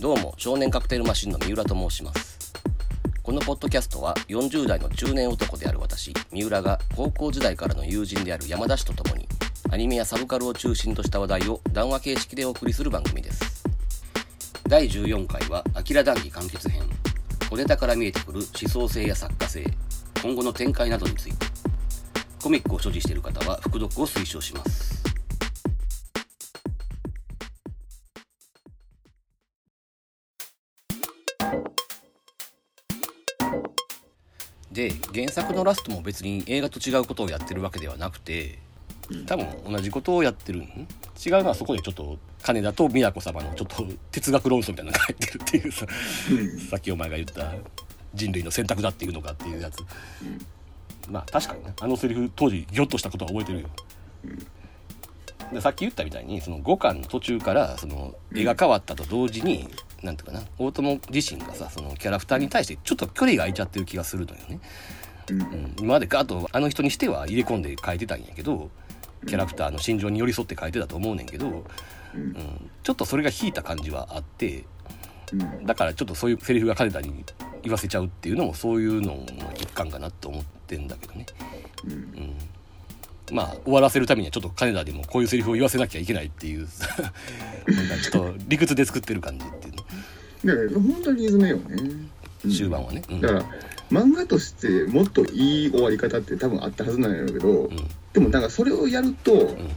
どうも少年カクテルマシンの三浦と申します。このポッドキャストは40代の中年男である私三浦が高校時代からの友人である山田氏と共にアニメやサブカルを中心とした話題を談話形式でお送りする番組です。第14回は「アキラ談義完結編」小ネタから見えてくる思想性や作家性。今後の展開などについて。コミックを所持している方は副読を推奨します。で原作のラストも別に映画と違うことをやってるわけではなくて多分同じことをやってるん？違うのはそこでちょっと金田と宮子様のちょっと哲学論争みたいなのが入ってるっていうささっきお前が言った人類の選択だっていうのかっていうやつ。まあ確かにねあのセリフ当時ギョッとしたことは覚えてるよ。でさっき言ったみたいにその5巻の途中からその絵が変わったと同時になんていうかな大友自身がさそのキャラクターに対してちょっと距離が空いちゃってる気がするのよね。うん、今までガッとあの人にしては入れ込んで書いてたんやけどキャラクターの心情に寄り添って書いてたと思うねんけど、うん、ちょっとそれが引いた感じはあってだからちょっとそういうセリフが金田に言わせちゃうっていうのもそういうのの一環かなって思ってんだけどね。うん。まあ終わらせるためにはちょっと金田でもこういうセリフを言わせなきゃいけないっていう なんかちょっと理屈で作ってる感じっていうだから本当にリズムよね、の終盤はね、うん。だから漫画としてもっといい終わり方って多分あったはずなんやろうけど、うん。でもなんかそれをやると、うん。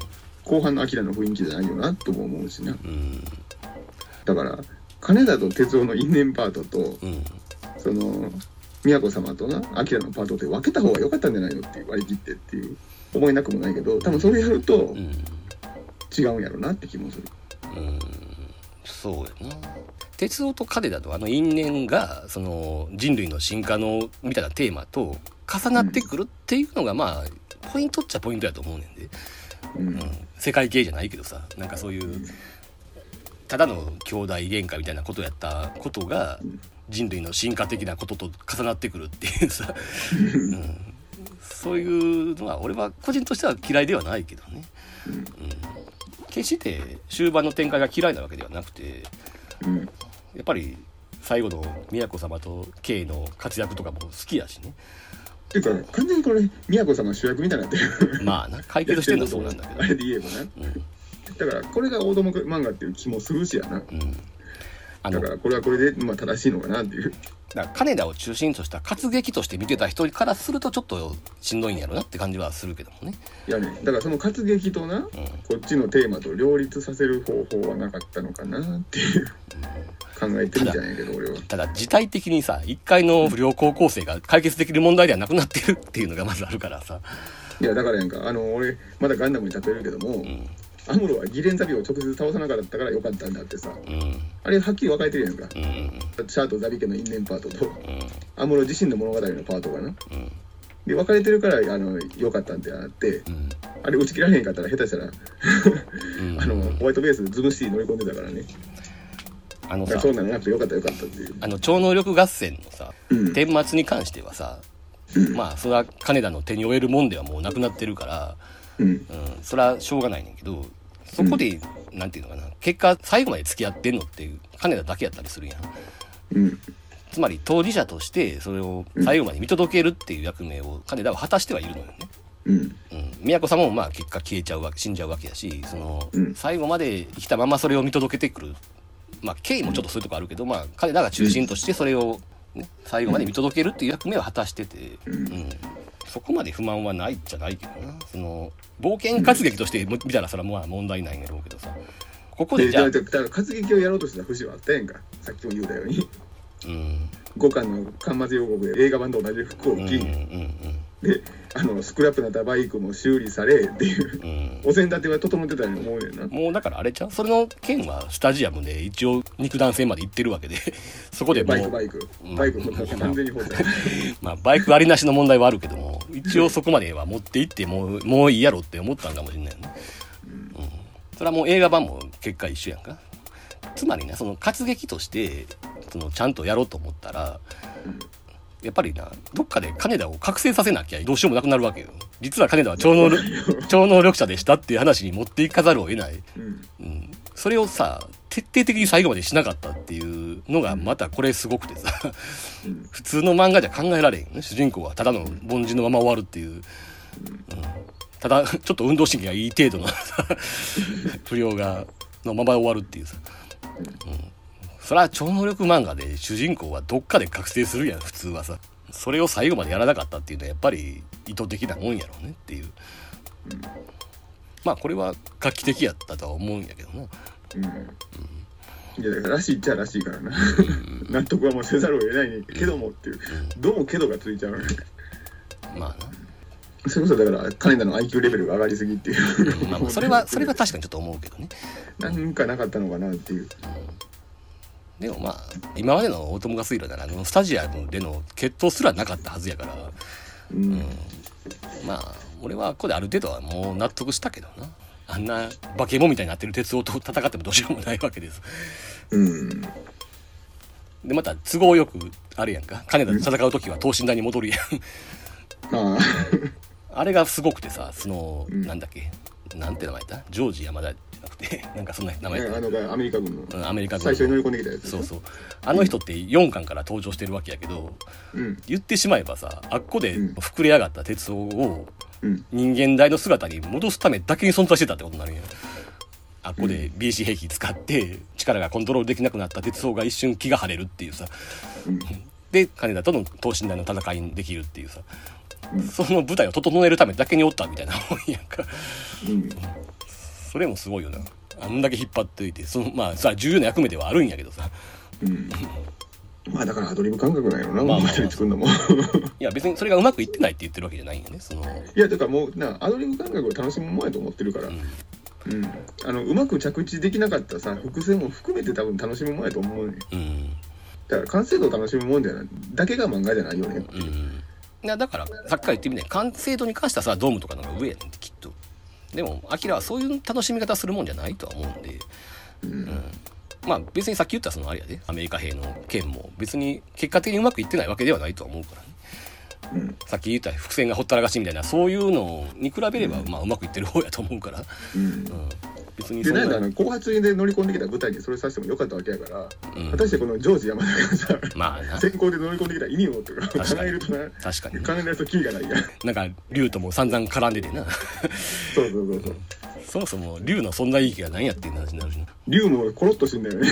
後半のアキラの雰囲気じゃないよなとも思うしな。うん。だから金田と哲夫の因縁パートとうん。その宮子様となアキラのパートって分けた方が良かったんじゃないのっていう割り切ってっていう思いなくもないけど多分それやるとうん。違うんやろなって気もする。うん。そうやな哲夫と金田とあの因縁がその人類の進化のみたいなテーマと重なってくるっていうのがまあポイントっちゃポイントやと思うねんで、うん。うん、世界系じゃないけどさなんかそういうただの兄弟喧嘩みたいなことやったことが人類の進化的なことと重なってくるっていうさ、うん、そういうのは俺は個人としては嫌いではないけどね、うん、決して終盤の展開が嫌いなわけではなくてうん。やっぱり最後の宮子様と K の活躍とかも好きやしね。ていうか完全にこれ宮子様主役みたいになってる。まあな解決してるのはそうなんだけど。あれで言えばな。うん。だからこれが大友漫画っていう気もするしやな。うんだからこれはこれでまあ正しいのかなっていうだから金田を中心とした活劇として見てた人からするとちょっとしんどいんやろなって感じはするけどもね。いやねだからその活劇とな、こっちのテーマと両立させる方法はなかったのかなっていう考えてるみたいやけど俺はただ事態的にさ一回の不良高校生が解決できる問題ではなくなってるっていうのがまずあるからさ。いやだからやんかあの俺まだガンダムに例えるけども、うんアムロはギレンザビを直接倒さなかったからよかったんだってさ。うん。あれはっきり分かれてるやんか、うん。シャアとザビ家の因縁パートと。うん。アムロ自身の物語のパートがな。うん。で分かれてるからあのよかったんであって。うん。あれ打ち切られへんかったら下手したらうん。あのホワイトベースでズムシティ乗り込んでたからね。あのさ。そうなのなくてよかったよかったっていう。あの超能力合戦のさうん。顛末に関してはさまあそれは金田の手に負えるもんではもうなくなってるから。うん。うん、それはしょうがないねんけどそこで、なんていうのかな。結果最後まで付き合ってんのっていう金田だけやったりするやん。うん。つまり当事者としてそれを最後まで見届けるっていう役目を金田は果たしてはいるのよね。うん。うん、宮子さんもまあ結果消えちゃうわけ死んじゃうわけやしその、うん。最後まで生きたままそれを見届けてくる。まあ経緯もちょっとそういうとこあるけど、まあ彼らが中心としてそれを、ね、最後まで見届けるっていう役目を果たしてて、うん、そこまで不満はないじゃないけどな。その冒険活劇として見たらそれはまあ問題ないんやろうけどさここでじゃあ、だから活劇をやろうとした節はあったやんか。さっきも言うたように。うん、5巻の巻末予告で映画版と同じ服をうんうん着、であのスクラップになったバイクも修理されっていううんうんお膳立ては整ってたように思うねんなもうだからあれちゃう？それの件はスタジアムで一応肉弾戦まで行ってるわけで そこでもうバイクバイクバイクも完全に放置 まあ、バイクありなしの問題はあるけども、一応そこまでは持って行って、もう、もういいやろって思ったんかもしれないよね。うん。それはもう映画版も結果一緒やんか。つまりね、その活劇として、その、ちゃんとやろうと思ったら、やっぱりな、どっかで金田を覚醒させなきゃどうしようもなくなるわけよ。実は金田は超能力 超能力者でしたっていう話に持っていかざるを得ない。うん。それをさ徹底的に最後までしなかったっていうのがまたこれすごくてさ。うん。普通の漫画じゃ考えられへん。よね主人公はただの凡人のまま終わるっていう、うん。ただちょっと運動神経がいい程度の 不良がのまま終わるっていうさ、うん、それは超能力漫画で主人公はどっかで覚醒するやん普通はさ。それを最後までやらなかったっていうのはやっぱり意図的なもんやろうねっていう、まあこれは画期的やったとは思うんやけどな。うん。いやだかららしいっちゃらしいからな。納得はもうせざるを得ないねんけどもっていう。どうもけどがついちゃうまあな。それこそだから金田の IQ レベルが上がりすぎっていう。まあまあそれはそれは確かにちょっと思うけどね。なんかなかったのかなっていうでもまあ今までのオートムガスイルならあのスタジアムでの決闘すらなかったはずやから。うん。まあ俺はここである程度はもう納得したけどな。あんな化け物みたいになってる鉄夫と戦ってもどうしようもないわけです。うん。でまた都合よくあれやんか。金田で戦う時は等身大に戻るやん。あ あれがすごくてさその、うん。なんだっけ？なんて名前だ？ジョージ山田じゃなくて なんかそんな名あ前だあのがアメリカ軍の。うんアメリカ軍最初に乗り込んできたやつそうそう。あの人って4巻から登場してるわけやけどうん。言ってしまえばさあっこでうん。膨れ上がった鉄夫をうん。人間大の姿に戻すためだけに存在してたってことになるんや。あっこで BC 兵器使って力がコントロールできなくなった鉄夫が一瞬気が晴れるっていうさ。うん。で金田との等身大の戦いにできるっていうさ、うん。その舞台を整えるためだけにおったみたいなもんやんか。うんそれもすごいよな。あんだけ引っ張っておいてそのまあさ重要な役目ではあるんやけどさ。うん。まあだからアドリブ感覚なんやろなまあまあ作るのも。いや別にそれがうまくいってないって言ってるわけじゃないんやねその、いやだからもうなアドリブ感覚を楽しむもんやと思ってるから。うん。うん。あのうまく着地できなかったさ伏線も含めて多分楽しむもんやと思うね。うん。だから完成度を楽しむもんじゃない。だけが漫画じゃないよね。うん。いやだからさっきから言ってみたいに完成度に関してはさドームとかの方が上やねんきっとでもアキラはそういう楽しみ方するもんじゃないとは思うんで。うん。まあ別にさっき言ったそのあれやで。アメリカ兵の件も別に結果的にうまくいってないわけではないとは思うからね。うんさっき言った伏線がほったらかしみたいなそういうのに比べれば、まあうまくいってる方やと思うから、うん。うん、別にでなんそんなかあの後発で乗り込んできた舞台にそれさせてもよかったわけやから、うん。果たしてこのジョージ山田がさまあな。先行で乗り込んできた意味をとかかに。考えるとな確かに。考えないとキリがないやんなんか竜とも散々絡んでてな。そうそうそうそう。そもそも竜の存在意義が何やっていう話になるしな。竜もコロッと死んだよね。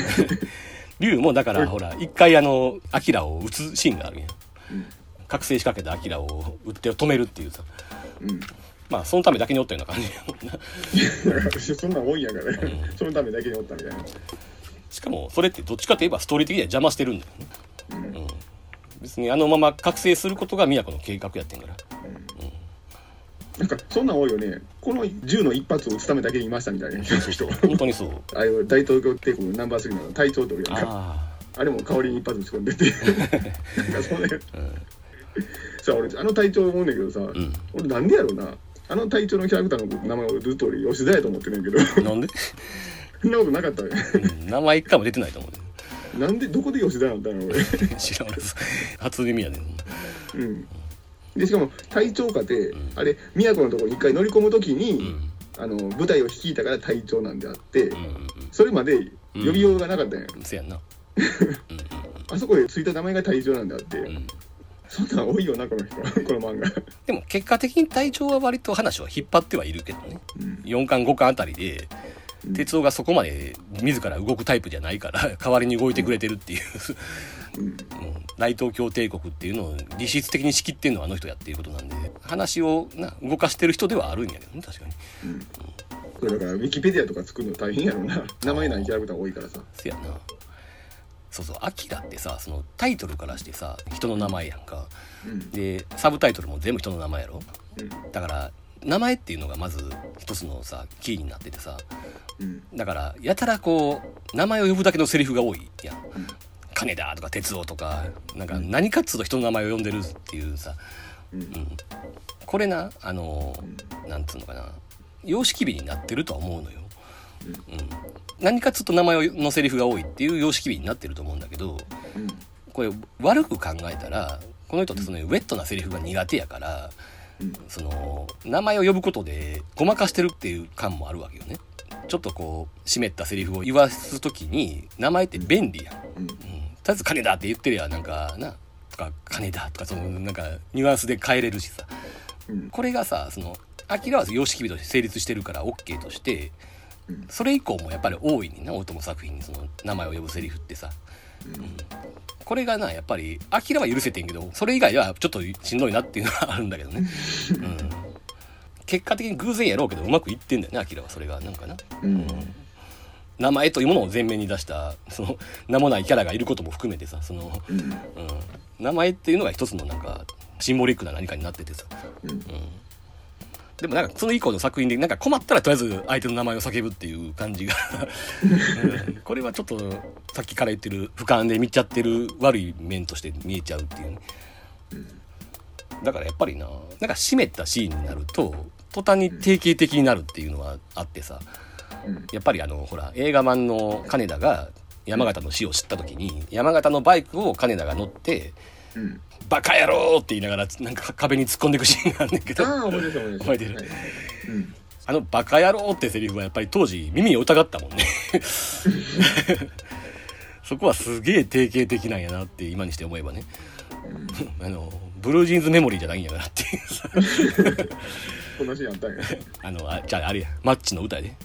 竜もだからほら一回あのアキラを撃つシーンがあるん。やうん。覚醒しかけたアキラを撃って止めるっていうさ。うんまあそのためだけにおったような感じ。そんなん多いんやから。ね、うん。そのためだけにおったみたいな。しかもそれってどっちかといえばストーリー的には邪魔してるんだよね、うん。うん、別にあのまま覚醒することが都の計画やってんから。なんかそんなん多いよね。この銃の一発を撃つためだけにいましたみたいな。人 本当にそう。ああいう大東京帝国のナンバー3の隊長とるやんかああ。れも代わりに一発撃ち込 んでて。なんかそれあうん。さあ俺あの隊長思うんだけどさ、ん。俺なんでやろうなあの隊長のキャラクターの名前をずっと俺吉田やと思ってるんやけど。なんで、そんなことなかったねうん名前一回も出てないと思うねなんでどこで吉田なんだろう俺。知らん俺初耳やねん。うん。でしかも隊長かて、ん。あれ宮古のところに一回乗り込む時に、うん。あの部隊を率いたから隊長なんであって、うんうんそれまで呼びようがなかったんや、うんせやん。な あそこでついた名前が隊長なんであって、そんなん多いよなこの人。この漫画。でも結果的に隊長は割と話を引っ張ってはいるけどね。うん。4巻5巻あたりでうん。鉄夫がそこまで自ら動くタイプじゃないから代わりに動いてくれてるっていう、うん。うん、大東京帝国っていうのを実質的に仕切ってんのはあの人やっていうことなんで話をな動かしてる人ではあるんやけどね確かに。うん。これだからウィキペディアとか作るの大変やろな。名前ないキャラクター多いからさ。せやなそうそう「アキラってさそのタイトルからしてさ人の名前やんか。うん。でサブタイトルも全部人の名前やろ？うん。だから名前っていうのがまず一つのさキーになっててさ。うん。だからやたらこう名前を呼ぶだけのセリフが多いやん。うん。金田とか哲夫とかなんか何かっつうと人の名前を呼んでるっていうさ、うん。うん、これなあのなんつうのかな。様式美になってるとは思うのよ、うん、何かっつうと名前のセリフが多いっていう様式美になってると思うんだけどこれ悪く考えたらこの人ってそのウェットなセリフが苦手やからその名前を呼ぶことでごまかしてるっていう感もあるわけよね。ちょっとこう湿ったセリフを言わす時に名前って便利やん、うん、とりあえず金田って言ってりゃなんかなとか金田とかそのなんかニュアンスで変えれるしさ。これがさそのアキラは様式美として成立してるから OK としてそれ以降もやっぱり多いねんな大友作品にその名前を呼ぶセリフってさ。これがなやっぱりアキラは許せてんけどそれ以外はちょっとしんどいなっていうのはあるんだけどね、うん、結果的に偶然やろうけどうまくいってんだよねアキラはそれが。なんかな。うん。名前というものを前面に出したその名もないキャラがいることも含めてさその、うん。うん、名前っていうのが一つのなんかシンボリックな何かになっててさ、うん。うん、でもなんかその以降の作品でなんか困ったらとりあえず相手の名前を叫ぶっていう感じが、うん。これはちょっとさっきから言ってる俯瞰で見ちゃってる悪い面として見えちゃうっていうね、だからやっぱりななんか湿ったシーンになると途端に定型的になるっていうのはあってさ、やっぱりあのほら映画版の金田が山形の死を知った時に山形のバイクを金田が乗って「バカ野郎!」って言いながらなんか壁に突っ込んでいくシーンがあるんだけど。あ覚えてる。はいうん。あの「バカ野郎!」ってセリフはやっぱり当時耳を疑ったもんね。そこはすげえ定型的なんやなって今にして思えばね。あのブルージーンズメモリーじゃないんやからっていうさ。こんなシーンあったんや。あのあじゃああれや。マッチの歌やで。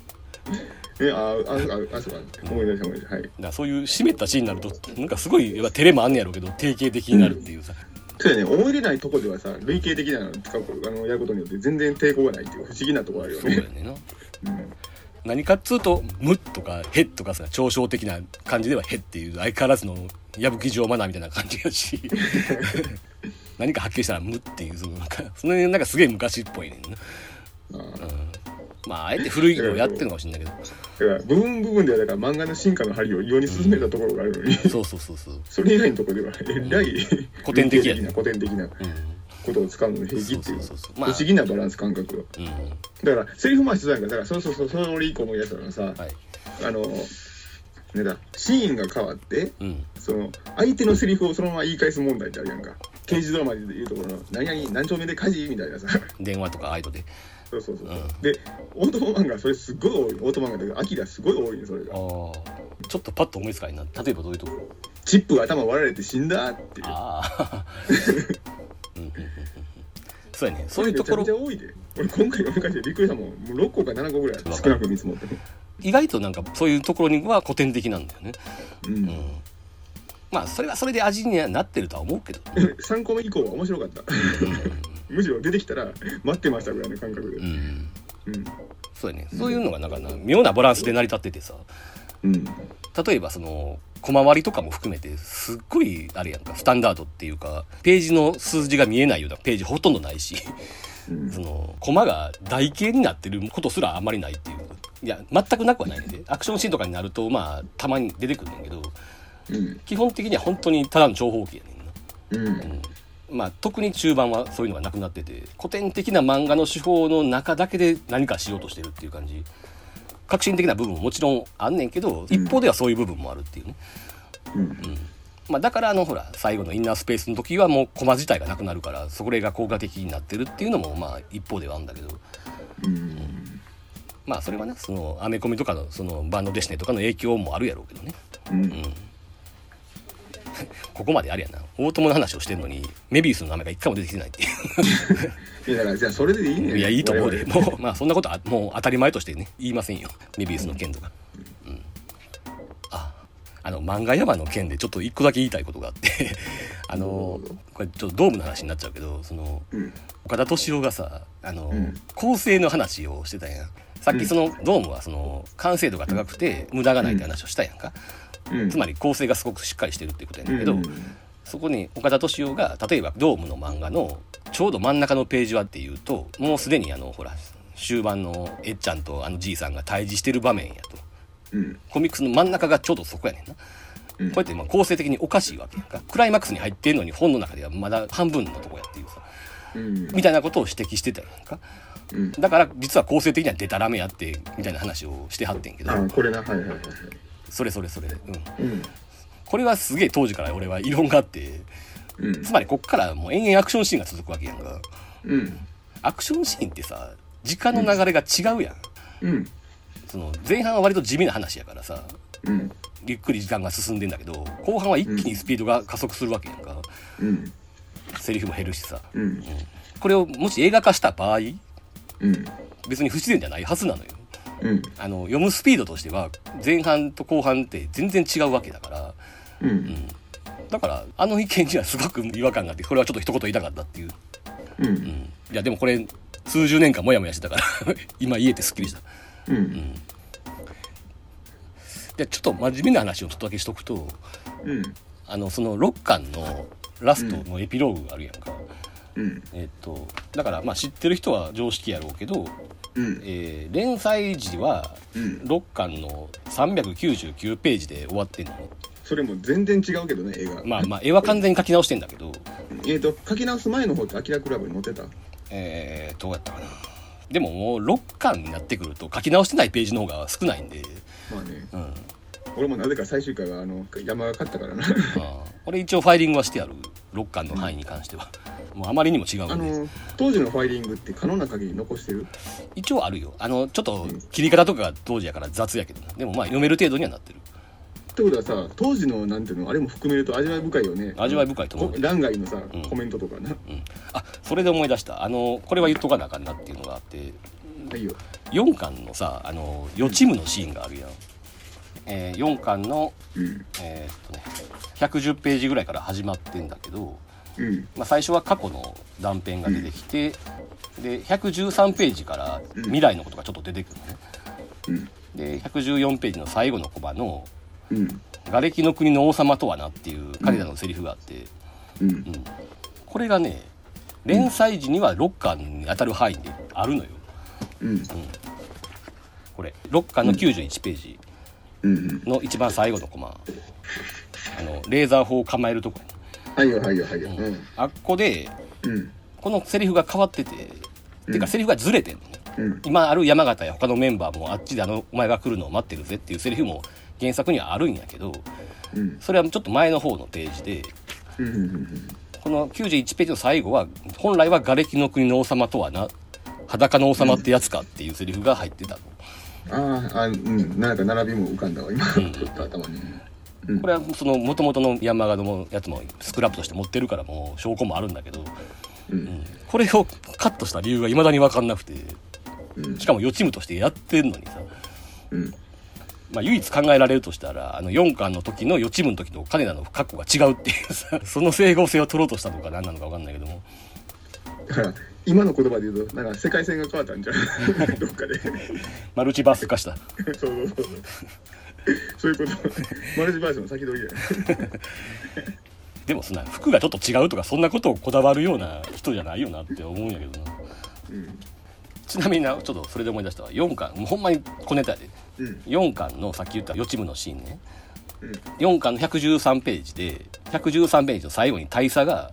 えあああああそうか思い出した思い。出したはい。だそういう湿ったシーンになるとなんかすごいやっぱ照れもあんねやろうけど定型的になるっていうさ、そうやね思い出な。いとこではさ類型的なの使うあのやることによって全然抵抗がないっていう不思議なところあるよそうやねなうん何かっつうと「む」とか「へ」とかさ嘲笑的な感じでは「へ」っていう相変わらずの矢吹城マナーみたいな感じやし。何か発見したら「む」っていうそのなんかその辺なんかすげえ昔っぽいねんな、うん、まああえて古いのをやってるのかもしれないけどだから部分部分ではだから漫画の進化の針を異様に進めたところがあるのに、そうそうそうそう、それ以外のところではえらい 古典的な古典的なうんことを使うのに平気っていう不まあ。思議なバランス感覚うん。だからセリフ回しそうやんかだからそうそうそうそれ以降のやつらがさ、はい。あのねだシーンが変わってうん。その相手のセリフをそのまま言い返す問題ってあるやんか。刑事ドラマでいうところの「何々何丁目で火事」みたいなさ。電話とかアイドでそうそうそう、うん。でオート漫画それすっごい多い。オート漫画だけどアキラすごい多いねそれが。ちょっとパッと思いつかないな。例えばどういうとこ？ろチップが頭割られて死んだっていう。ああうんうんうんうんそうやね。そういうところ。めちゃめちゃ多いで。俺今回読み返してびっくりしたもん。もう6個か7個ぐらい。少なく見積もって。意外となんかそういうところには古典的なんだよね。うん、うんまあそれはそれで味にはなってるとは思うけど。3個目以降は面白かった。むしろ出てきたら待ってましたぐらいの感覚で。うん、うん、うんそうやね。そういうのがなんかな妙なバランスで成り立っててさ。うん。例えばその小回りとかも含めてすっごいあれやんか。スタンダードっていうかページの数字が見えないようなページほとんどないし。うん。そのコマが台形になってることすらあんまりないっていう。いや全くなくはないね。んでアクションシーンとかになるとまあたまに出てくるんだけどうん。基本的には本当にただの長方形やねんな。うん。まあ特に中盤はそういうのがなくなってて古典的な漫画の手法の中だけで何かしようとしてるっていう感じ。革新的な部分ももちろんあんねんけど一方ではそういう部分もあるっていうね、うん。まあ、だからあのほら最後のインナースペースの時はもうコマ自体がなくなるからそれが効果的になってるっていうのもまあ一方ではあるんだけど。うん。まあそれはねそのアメコミとかのそのバンドデシネとかの影響もあるやろうけどね。うん ここまであれやな大友の話をしてんのにメビウスの名前が一回も出てきてないっていう いやだからじゃあそれでいいねんいや、いいと思うで。もう、まあ、そんなことは、もう当たり前としてね、言いませんよ。メビウスの件とか。うん。あ、あの、漫画山の件でちょっと一個だけ言いたいことがあって、あの、これちょっとドームの話になっちゃうけど、その、うん岡田敏夫がさ、あの、うん構成の話をしてたやん。さっきその、ドームはその、完成度が高くて、無駄がないって話をしたやんか。うん。つまり構成がすごくしっかりしてるっていうことやねんけど、うん。そこに岡田敏夫が例えばドームの漫画のちょうど真ん中のページはっていうともうすでにあのほら終盤のえっちゃんとあのじいさんが対峙してる場面やと。うん。コミックスの真ん中がちょうどそこやねんな、うん。こうやってまあ構成的におかしいわけやんか。クライマックスに入ってんのに本の中ではまだ半分のとこやっていうさうん。みたいなことを指摘してたやんか。うん。だから実は構成的にはデタラメやってみたいな話をしてはってんけど。あこれな。はいはいはいはいそれそれそれ。うん。うん。これはすげえ当時から俺は異論があって。うん。つまりこっからもう延々アクションシーンが続くわけやんか。うん。アクションシーンってさ時間の流れが違うやん、うん。その前半は割と地味な話やからさ。うん。ゆっくり時間が進んでんだけど後半は一気にスピードが加速するわけやんか、うん。セリフも減るしさ。うん。これをもし映画化した場合うん。別に不自然じゃないはずなのようん。あの読むスピードとしては前半と後半って全然違うわけだから。うん。だからあの意見にはすごく違和感があってこれはちょっと一言言いたかったっていう、うん。うん、いやでもこれ数十年間モヤモヤしてたから 今言えてすっきりした。うん。でちょっと真面目な話をちょっとだけしとくとうん。あのその6巻のラストのエピローグがあるやんか、うん。えっとだからまあ知ってる人は常識やろうけど、うん。えー連載時はうん。6巻の399ページで終わってんの。ねそれも全然違うけどね映画。まあまあ絵は完全に書き直してんだけど。えーと書き直す前の方ってアキラクラブに載ってた？えー、どうやったかな。でももう6巻になってくると書き直してないページの方が少ないんで、まあね。うん、俺もなぜか最終回はあの山が勝ったからな。あーこれ一応ファイリングはしてある。6巻の範囲に関しては、もうあまりにも違うんあでの当時のファイリングって可能な限り残してる？一応あるよ。あのちょっと切り方とかが当時やから雑やけどなでもまあ読める程度にはなってる。ってことはさ当時のなんていうのあれも含めると味わい深いよね。味わい深いと思う。こ欄外のさ、うん。コメントとかな。うん。あそれで思い出した。あのこれは言っとかなあかんなっていうのがあって。いいよ。4巻のさあの予知夢のシーンがあるやん、えー、4巻のうん。えーっとね110ページぐらいから始まってんだけど、うん。まあ、最初は過去の断片が出てきて、で113ページからうん。未来のことがちょっと出てくるのね、うん。で114ページの最後のコマのうん「瓦礫の国の王様とはな」っていう彼らのセリフがあって、うん。うん。これがね連載時には6巻に当たる範囲であるのよ。うん。これ6巻の91ページうん。の一番最後のコマあのレーザー砲を構えるとこはいよはいよはいよ。に、うん。あっこでうん。このセリフが変わってて、てかセリフがずれてんのね。うん。今ある山形や他のメンバーもあっちであのお前が来るのを待ってるぜっていうセリフも原作にはあるんやけどうん。それはちょっと前の方のページでうんうんこの91ページの最後は本来は瓦礫の国の王様とはな裸の王様ってやつかっていうセリフが入ってたの、あーあうん。なんか並びも浮かんだわ今。ん。ちょっと頭に。うんこれはその元々の山形のやつもスクラップとして持ってるからもう証拠もあるんだけど、ううん。ん、これをカットした理由が未だに分かんなくてうん。しかも予知夢としてやってんのにさ。うん。まあ、唯一考えられるとしたらあの4巻の時の予知夢の時と金田の格好が違うっていうさ その整合性を取ろうとしたのか何なのか分かんないけども。だから今の言葉で言うとなんか世界線が変わったんじゃん。どっかで。マルチバース化した。そうそうそう そういうこと。マルチバージョン先取りやでもそんな服がちょっと違うとかそんなことをこだわるような人じゃないよなって思うんやけどな。うん。ちなみになちょっとそれで思い出したわ。4巻。もうほんまに小ネタやで。うん。4巻のさっき言った予知夢のシーンね。うん。4巻の113ページで113ページの最後に大佐が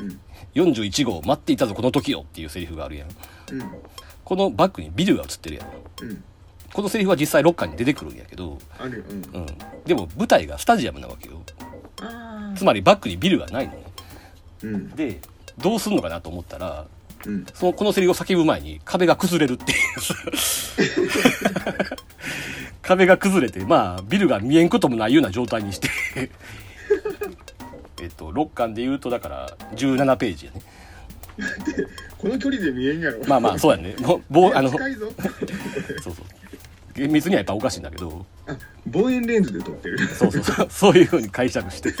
うん。41号待っていたぞこの時よっていうセリフがあるやん。うん。このバッグにビルが映ってるやん。うんこのセリフは実際6巻に出てくるんやけど、あるよ。うん。うん、でも舞台がスタジアムなわけよ。あつまりバックにビルがないのね。うん。でどうすんのかなと思ったらうん。そのこのセリフを叫ぶ前に壁が崩れるっていう。壁が崩れてまあビルが見えんこともないような状態にして。えっと6巻で言うとだから17ページやね。この距離で見えんやろ。まあまあそうやね。もう棒あのそうそう厳密にはやっぱおかしいんだけど。あ望遠レンズで撮ってる。そうそうそう。そういうふうに解釈して。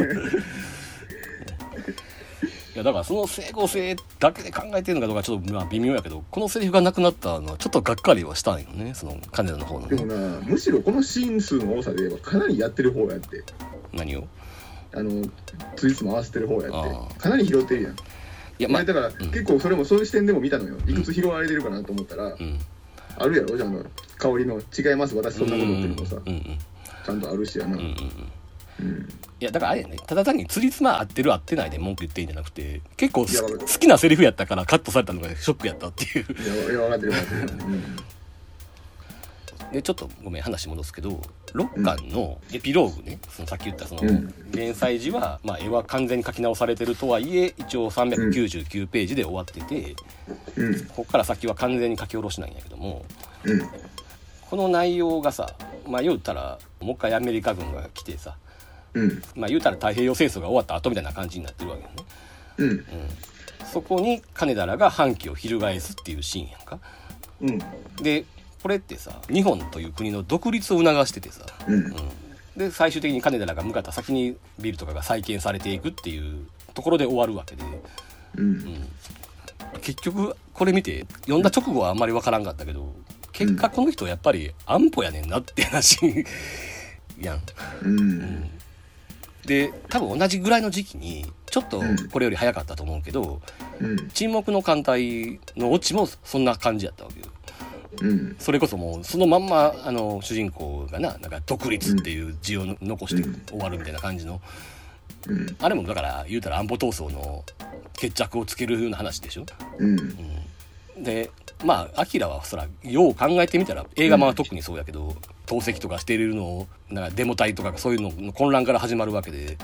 いやだからその整合性だけで考えてるのかどうかちょっとまあ微妙やけどこのセリフがなくなったのはちょっとがっかりはしたんよねその金田の方のでもねなむしろこのシーン数の多さで言えばかなりやってる方やって。何を？あのついつも合わせてる方やあって。かなり拾ってるやん。いやまあ前だから、結構それもそういう視点でも見たのよ。いくつ拾われてるかなと思ったら、うんあるやろじゃああの香りの違います。私そんなことっていうのもさ、うんうんうんちゃんとあるしやな、うんうんうん。うん。いやだからあれやね。ただ単につりつま合ってる合ってないで文句言っていいんじゃなくて結構好きなセリフやったからカットされたのがショックやったっていう。いやいや分かってる分かってる、うんでちょっとごめん話戻すけど6巻のエピローグね、そのさっき言ったその、うん。連載時は、まあ、絵は完全に描き直されてるとはいえ一応399ページで終わってて、うん。ここから先は完全に書き下ろしなんやけどもうん。この内容がさまあ言うたらもう一回アメリカ軍が来てさうん。まあ言うたら太平洋戦争が終わった後みたいな感じになってるわけよね。うん。うん、そこに金田らが反旗を翻すっていうシーンやんか。うん。でこれってさ日本という国の独立を促しててさ、うん。うん、で最終的に金田らが向かった先にビルとかが再建されていくっていうところで終わるわけで、うん。結局これ見て読んだ直後はあんまりわからんかったけど結果この人やっぱり安保やねんなって話やん。うん。で多分同じぐらいの時期にちょっとこれより早かったと思うけどうん。沈黙の艦隊のオチもそんな感じやったわけよ。うん。それこそもうそのまんまあの主人公がななんか独立っていう字を残してうん終わるみたいな感じの、うん。あれもだから言うたら安保闘争の決着をつけるような話でしょ？うん。でまあアキラはそらよう考えてみたら映画版は特にそうやけど、投石とかしているのをなんかデモ隊とかそういうのの混乱から始まるわけで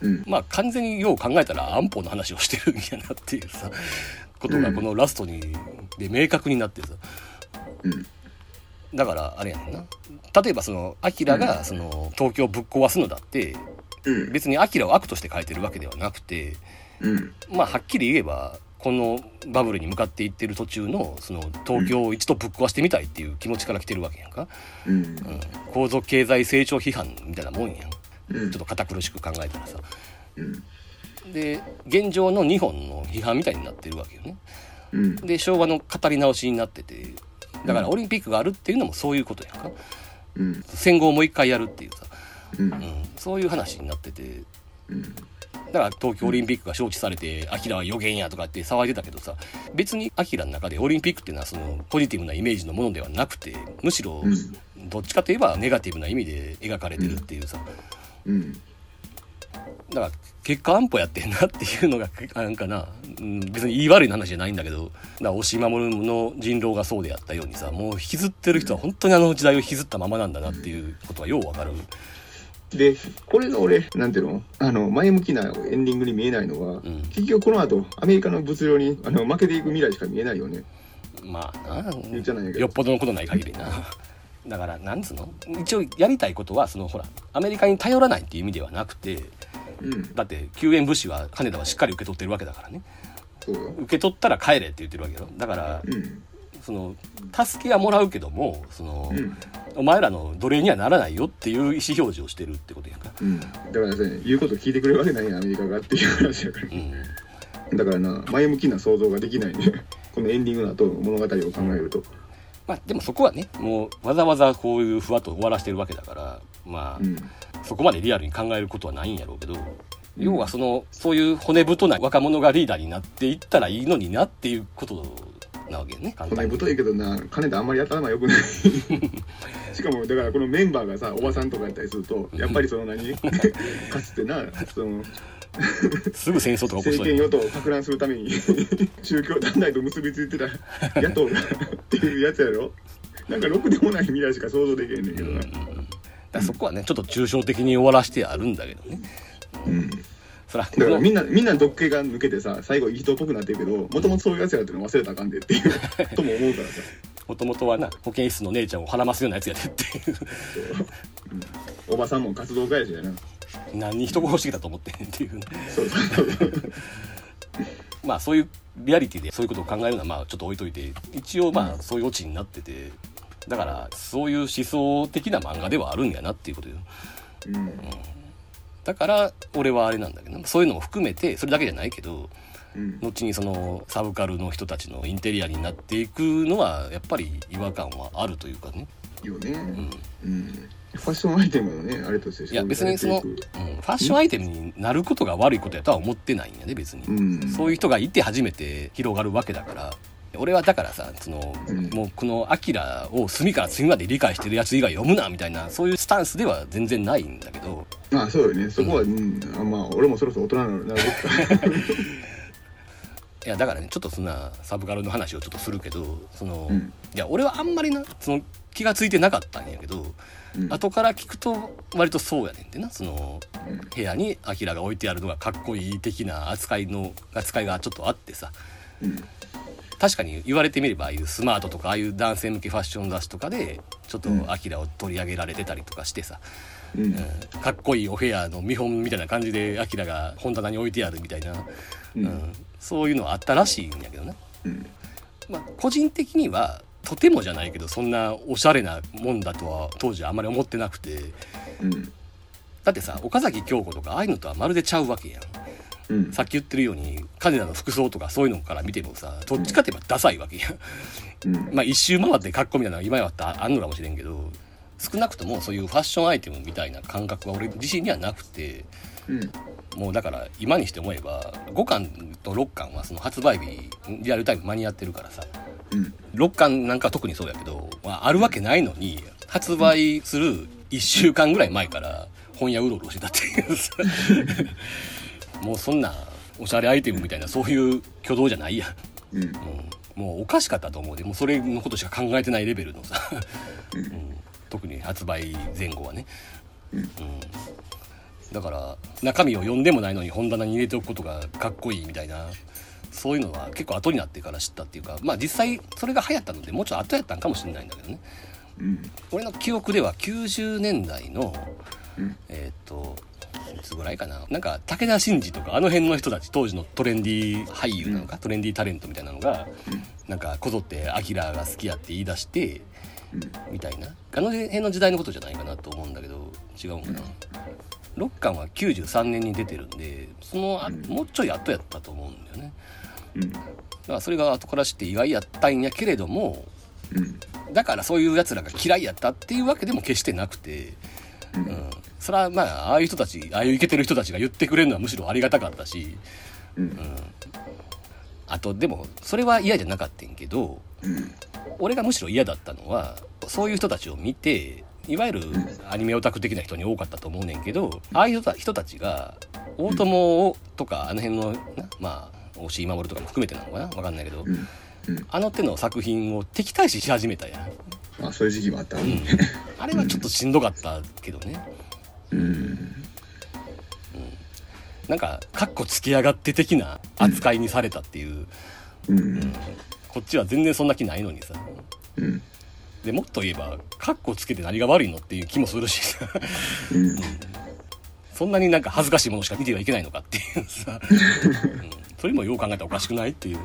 うん。まあ完全によう考えたら安保の話をしてるんやなっていうさことがこのラストにで明確になってさうん。だからあれやねんな。例えばそのアキラがその東京をぶっ壊すのだってうん。別にアキラを悪として書いてるわけではなくてうん。まあはっきり言えばこのバブルに向かっていってる途中のその東京を一度ぶっ壊してみたいっていう気持ちから来てるわけやんか、うん。うん、構造経済成長批判みたいなもんやん。ちうん。ょっと堅苦しく考えたらさ。うん。で現状の日本の批判みたいになってるわけよね。うん。で昭和の語り直しになっててだからオリンピックがあるっていうのもそういうことやんか。うん。戦後をもう一回やるっていうさ、うん。うん、そういう話になってて。うん。だから東京オリンピックが招致されて「アキラは予言や」とかって騒いでたけどさ別にアキラの中でオリンピックっていうのはそのポジティブなイメージのものではなくてむしろうん。どっちかといえばネガティブな意味で描かれてるっていうさ。うんだから結果安保やってんなっていうのがなんかな、うん、別に言い悪い話じゃないんだけど。だから押し守の人狼がそうであったようにさもう引きずってる人は本当にあの時代を引きずったままなんだなっていうことがようわかる。でこれが俺なんていうの？あの前向きなエンディングに見えないのは、ん。結局この後アメリカの物量にあの負けていく未来しか見えないよね。まあな言っちゃないけど。よっぽどのことない限りなだからなんつうの？一応やりたいことはそのほらアメリカに頼らないっていう意味ではなくてうん。だって救援物資は金田はしっかり受け取ってるわけだからね。そうよ。受け取ったら帰れって言ってるわけよ。だからうん。その助けはもらうけどもその、うん。お前らの奴隷にはならないよっていう意思表示をしてるってことやんか。うん。だからね言うこと聞いてくれるわけないやんアメリカがっていう話やからうん。だからな前向きな想像ができないね。このエンディングの後の物語を考えると。まあでもそこはねもうわざわざこういうふわっと終わらしてるわけだからまあ、うん。そこまでリアルに考えることはないんやろうけど、要はそのそういう骨太な若者がリーダーになっていったらいいのになっていうことなわけよね簡単に。骨太いけどな金田あんまり頭良くない。しかもだからこのメンバーがさおばさんとかやったりするとやっぱりその何？かつてなそのすぐ戦争とか起こし政そうや権与党を撹乱するために 宗教団体と結びついてた野党がっていうやつやろ？なんかろくでもない未来しか想像できへんねんけどな、らそこはねちょっと抽象的に終わらしてあるんだけどね。うん、そらだからみんなみんな毒気が抜けてさ最後いい人っぽくなってるけどもともとそういうやつやってるの忘れたらあかんでっていう とも思うからさ。もともとはな保健室の姉ちゃんを孕ますようなやつやでっていう。おばさんも活動家やしやな。何人人殺してきたと思ってんっていうそうそうそう。まあそういうリアリティでそういうことを考えるのはまあちょっと置いといて一応まあそういうオチになっててだからそういう思想的な漫画ではあるんやなっていうことよ。うん。だから俺はあれなんだけどそういうのも含めてそれだけじゃないけどうん。後にそのサブカルの人たちのインテリアになっていくのはやっぱり違和感はあるというかね、よね、うん、うん。ファッションアイテムのねあれとしていや別にその、うん、ファッションアイテムになることが悪いことやとは思ってないんやね別に、うん。そういう人がいて初めて広がるわけだから俺はだからさその、うん。もうこの「アキラを隅から隅まで理解してるやつ以外読むなみたいなそういうスタンスでは全然ないんだけど。まあそうよね。そこは、うん。あまあ俺もそろそろ大人になるか いやだからねちょっとそんなサブカルの話をちょっとするけどその、うん。いや俺はあんまりなその気が付いてなかったんやけど、うん。後から聞くと割とそうやねんってな。そのうん。部屋にアキラが置いてあるのがかっこいい的な扱いの扱いがちょっとあってさ。うん確かに言われてみればああいうスマートとかああいう男性向けファッション雑誌とかでちょっとうん。アキラを取り上げられてたりとかしてさ、うん。うん。かっこいいお部屋の見本みたいな感じでアキラが本棚に置いてあるみたいな、ううん。んそういうのはあったらしいんやけどね、うん。まあ、個人的にはとてもじゃないけどそんなおしゃれなもんだとは当時はあんまり思ってなくて。うん。だってさ岡崎京子とかああいうのとはまるでちゃうわけやんうん。さっき言ってるように金田の服装とかそういうのから見てもさどっちかって言えばダサいわけやん。うん。まあ一周回ってかっこみたいなのが今やったらあんのかもしれんけど少なくともそういうファッションアイテムみたいな感覚は俺自身にはなくてうん。もうだから今にして思えば5巻と6巻はその発売日リアルタイム間に合ってるからさうん。6巻なんか特にそうやけど、まあ、あるわけないのに発売する1週間ぐらい前から本屋うろうろしてたっていうさ もうそんなおしゃれアイテムみたいなそういう挙動じゃないや。んうん。うん。もうおかしかったと思うで。もうそれのことしか考えてないレベルのさ、うん。特に発売前後はね、うん。だから中身を読んでもないのに本棚に入れておくことがかっこいいみたいな。そういうのは結構後になってから知ったっていうか。まあ実際それが流行ったのでもうちょっと後やったんかもしれないんだけどね。うん。俺の記憶では90年代のうん。えーっといつぐらいかな。なんか武田真治とかあの辺の人たち当時のトレンディー俳優なのか、トレンディータレントみたいなのが、なんかこぞってアキラが好きやって言い出してうん。みたいな。あの辺の時代のことじゃないかなと思うんだけど違うんかな、6巻は93年に出てるんでそのあうん。もうちょい後やったと思うんだよね。うん。だからそれが後から知って意外やったんやけれどもうん。だからそういうやつらが嫌いやったっていうわけでも決してなくて、ううん。ん、それはまあああいう人たちああいうイケてる人たちが言ってくれるのはむしろありがたかったし。うん。あとでもそれは嫌じゃなかったんけどうん。俺がむしろ嫌だったのはそういう人たちを見ていわゆるアニメオタク的な人に多かったと思うねんけどああいう人たちが大友とかあの辺のなまあ押井守とかも含めてなのかな？分かんないけど。あの手の作品を敵対視し始めたやん。あそういう時期もあったうん。あれはちょっとしんどかったけどね。うん。なんかカッコつけやがって的な扱いにされたっていう、うん。こっちは全然そんな気ないのにさ。うん。でもっと言えばカッコつけて何が悪いのっていう気もするしさ。うん。そんなになんか恥ずかしいものしか見てはいけないのかっていうさ、うん、それもよう考えたらおかしくないっていう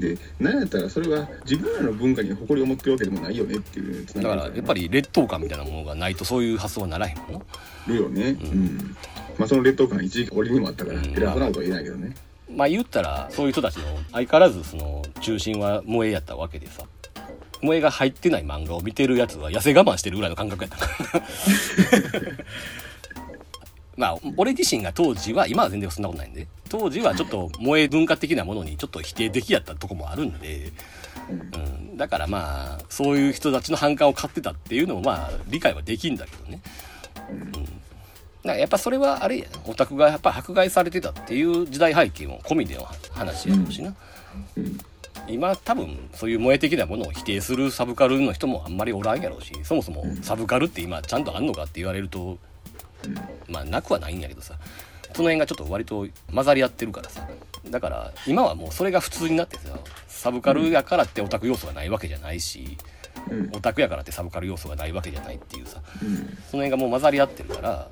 で何やったらそれは自分らの文化に誇りを持ってるわけでもないよねっていうだからやっぱり劣等感みたいなものがないとそういう発想はならへんもんな。るよね。うん。まあその劣等感一時期俺にもあったからうん。偉そうなことは言えないけどね。まあ言ったらそういう人たちの相変わらずその中心は萌えやったわけでさ。萌えが入ってない漫画を見てるやつは痩せ我慢してるぐらいの感覚やったから まあ俺自身が当時は今は全然そんなことないんで当時はちょっと萌え文化的なものにちょっと否定的やったとこもあるんで、うん、だからまあそういう人たちの反感を買ってたっていうのもまあ理解はできんだけどね、うん、だからやっぱそれはあれやなオタクがやっぱ迫害されてたっていう時代背景も込みでの話やろうしな、今多分そういう萌え的なものを否定するサブカルの人もあんまりおらんやろうしそもそもサブカルって今ちゃんとあんのかって言われるとまあなくはないんやけどさ。その辺がちょっと割と混ざり合ってるからさ。だから今はもうそれが普通になってさサブカルやからってオタク要素がないわけじゃないしうん。オタクやからってサブカル要素がないわけじゃないっていうさ。うん。その辺がもう混ざり合ってるから、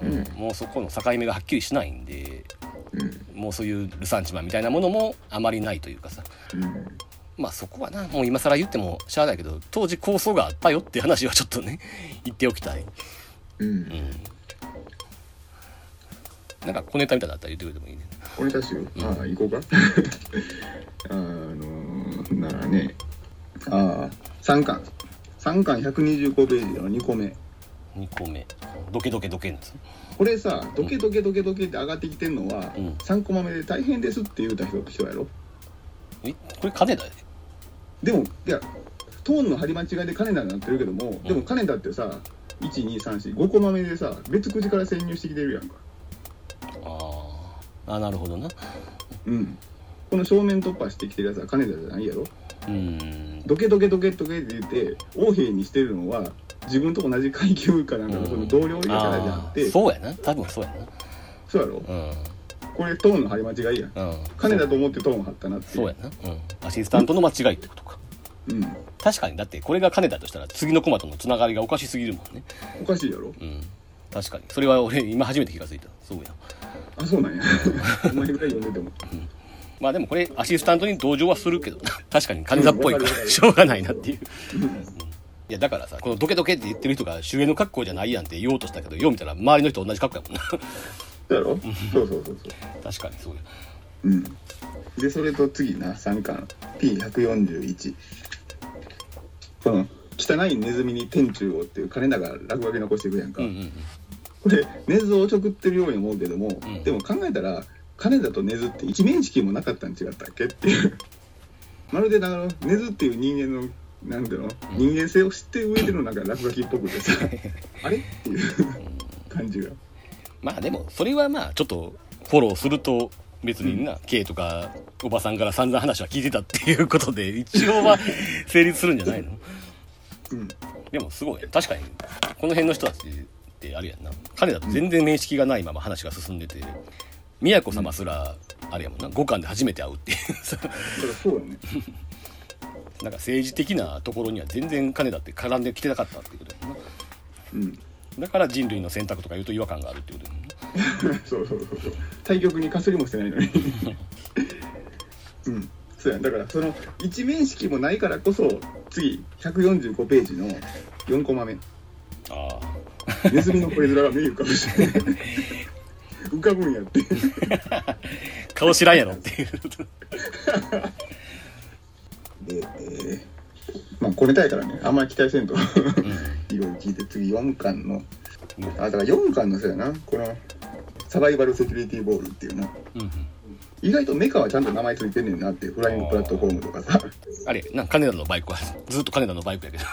うん。もうそこの境目がはっきりしないんでうん。もうそういうルサンチマンみたいなものもあまりないというかさ。うん。まあそこはなもう今更言ってもしゃあないけど当時構想があったよって話はちょっとね言っておきたい。うん。うんなんか小ネタみたいなのあったら言ってくれてもいいね。俺たちよああ行こうか？あのならね。ああ3巻。3巻125ページの2個目。2個目。ドケドケドケんですこれさドケドケドケドケって上がってきてんのは、うん。3コマ目で大変ですって言うた人人やろ？えこれ金田やででもいやトーンの張り間違いで金田になってるけども、でも金田ってさ12345コマ目でさ別口から潜入してきてるやんかあー。あなるほどな。うん。この正面突破してきてるやつは金田じゃないやろ。うん。ドケドケドケドケって言って横兵にしてるのは自分と同じ階級かなんかのその同僚やからであって、あーそうやな。多分そうやな。そうやろ。うん。これトーンの張り間違いやん。うん。金だと思ってトーン張ったなっていそうやな、うん、アシスタントの間違いってことか。うん。確かに。だってこれが金だとしたら次のコマとのつながりがおかしすぎるもんね。おかしいやろ。うん確かに。それは俺今初めて気がついた。そうや。あそうなんや。お前ぐらい読んでてもまあでもこれアシスタントに同情はするけどな。確かに金田っぽいから。しょうがないなっていう。いやだからさこのドケドケって言ってる人が主演の格好じゃないやんって言おうとしたけどよう見たら周りの人同じ格好やもんな。そうやろ？そうそうそうそう。確かにそうや。うん。でそれと次な3巻。P141 この汚いネズミに天中をっていう金田が落書き残していくやんか、うんうんうんこれ根津をおちょくってるように思うけども、ん。でも考えたら金田と根津って一面識もなかったん違ったっけっていう。まるでだから根津っていう人間のなんていうの、人間性を知って上でのなんか落書きっぽくてさ あれ？っていう感じが。まあでもそれはまあちょっとフォローすると別にな、K とかおばさんから散々話は聞いてたっていうことで一応は 成立するんじゃないの？うん。でもすごい。確かにこの辺の人たちってあれやんな。彼だと全然面識がないまま話が進んでて。宮子様すらあれやもんな。五感で初めて会うっていう。さそうよね。なんか政治的なところには全然金だって絡んできてなかったっていうことやもんな。うん。だから人類の選択とか言うと違和感があるっていうことやもんな。そうそうそうそう。対局にかすりもしてないのに。うん。そうやだからその一面識もないからこそ次145ページの4コマ目。あネズミの声面が目に浮かぶし浮かぶんやって。あ顔知らんやろっていう。で、えーまあこれだからねあんまり期待せんと。いろいろ聞いて次4巻の。あだから4巻のそうやな。このサバイバルセキュリティボールっていうなうんうん。意外とメカはちゃんと名前ついてんねんなってフライングプラットフォームとかさ。あれなんか金田のバイクはずっと金田のバイクやけど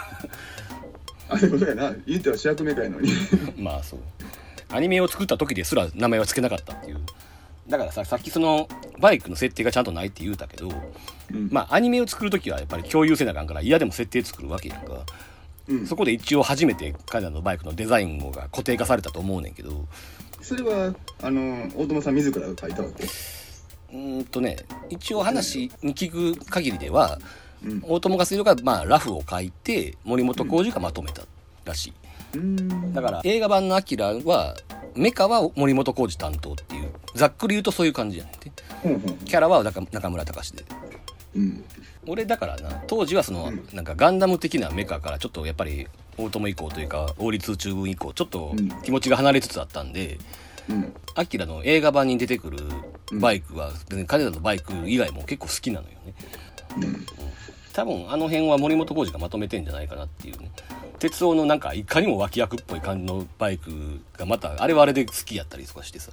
あでもそうやな言っては主役メカやのに。まあそう。アニメを作った時ですら名前は付けなかったっていう。だからささっきそのバイクの設定がちゃんとないって言うたけどうん。まあアニメを作る時はやっぱり共有せなあかんから嫌でも設定作るわけやんか。うん。そこで一応初めて彼らのバイクのデザインが固定化されたと思うねんけど。それはあの大友さん自らが書いたわけ？うーんとね一応話に聞く限りではうん。大友克洋がまあラフを書いて森本浩二がまとめたらしい、うーん。だから映画版の「アキラはメカは森本浩二担当っていうざっくり言うとそういう感じやねんて。ほんキャラは中中村隆でうん。俺だからな当時はその、うん。なんかガンダム的なメカからちょっとやっぱり大友以降というか王立宇宙軍以降ちょっとうん。気持ちが離れつつあったんで、うん。アキラの映画版に出てくるバイクは、全然彼らのバイク以外も結構好きなのよね。うん多分あの辺は森本浩二がまとめてんじゃないかなっていうね。鉄夫のなんかいかにも脇役っぽい感じのバイクがまたあれはあれで好きやったりとかしてさ。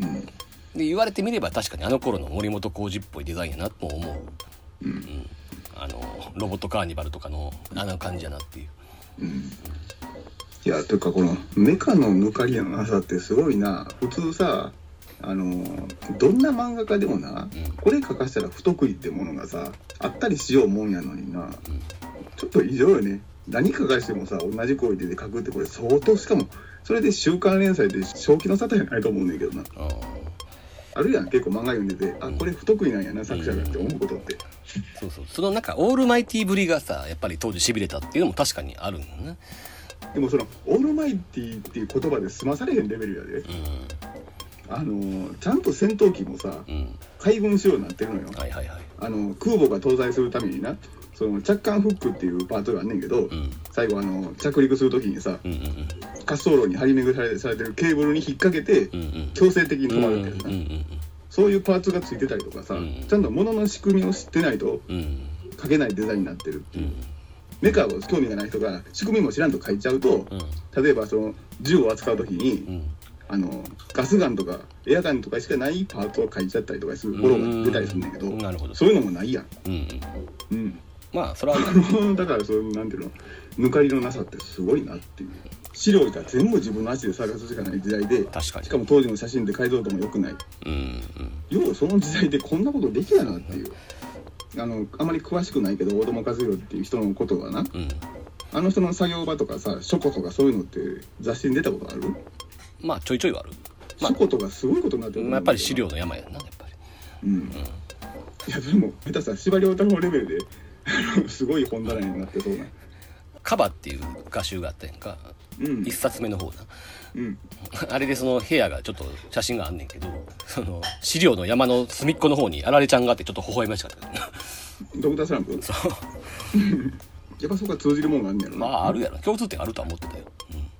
うん。で言われてみれば確かにあの頃の森本浩二っぽいデザインやなとも思う、うん。あのロボットカーニバルとかのあの感じやなっていう。うん。いやというかこのメカの抜かりのなさってすごいな。普通さあのどんな漫画家でもな、うん。これ書かしたら不得意ってものがさあったりしようもんやのにな、ちょっと異常よね。何書かしてもさ同じ声で書くってこれ相当しかもそれで週刊連載で正気の沙汰じゃないと思うねんけどな。ああるやん結構漫画読んでてあこれ不得意なんやな作者がって思うことって。そうそう。そのなんかオールマイティぶりがさやっぱり当時しびれたっていうのも確かにあるんだよねでもそのオールマイティっていう言葉で済まされへんレベルやであのちゃんと戦闘機もさうん。うん海軍仕様になってるのよ。はいはいはい。あの空母が搭載するためにな。その着艦フックっていうパートがあんねんけど、うん。最後あの着陸する時にさうんうんうん。滑走路に張り巡らされてるケーブルに引っ掛けてうんうん強制的に止まるうんうんわけやな、うん。そういうパーツがついてたりとかさ、うんちゃんと物の仕組みを知ってないとうん。書けないデザインになってるう。ん。メカを興味がない人が仕組みも知らんと書いちゃうとうん。例えばその銃を扱う時に、うんあのガスガンとかエアガンとかしかないパーツを書いちゃったりとかするものが出たりするんだけど、うんなるほど。そういうのもないやん。うんうん。うん、まあそれは だからそういうなんていうの抜かりのなさってすごいなっていう。資料が全部自分の足で探すしかない時代で確かに。しかも当時の写真で解像度も良くない。うんようその時代でこんなことできたなっていう。あのあまり詳しくないけど大友和弘っていう人のことはな。うんうん。あの人の作業場とかさ書庫とかそういうのって雑誌に出たことある？まあちょいちょいはある。書庫とかすごいことになってる。まあ、やっぱり資料の山やんなやっぱり。うん、いやでも下手したら司馬遼太郎レベルで すごい本棚になってそうな。カバっていう画集があったやんか。うん。一冊目の方な。うん。あれでその部屋がちょっと写真があんねんけどその資料の山の隅っこの方にあられちゃんがあってちょっと微笑ましかったドクタースランプ？やっぱそこは通じるもんがあんねやろな。まああるやろ。共通点あるとは思ってたよ、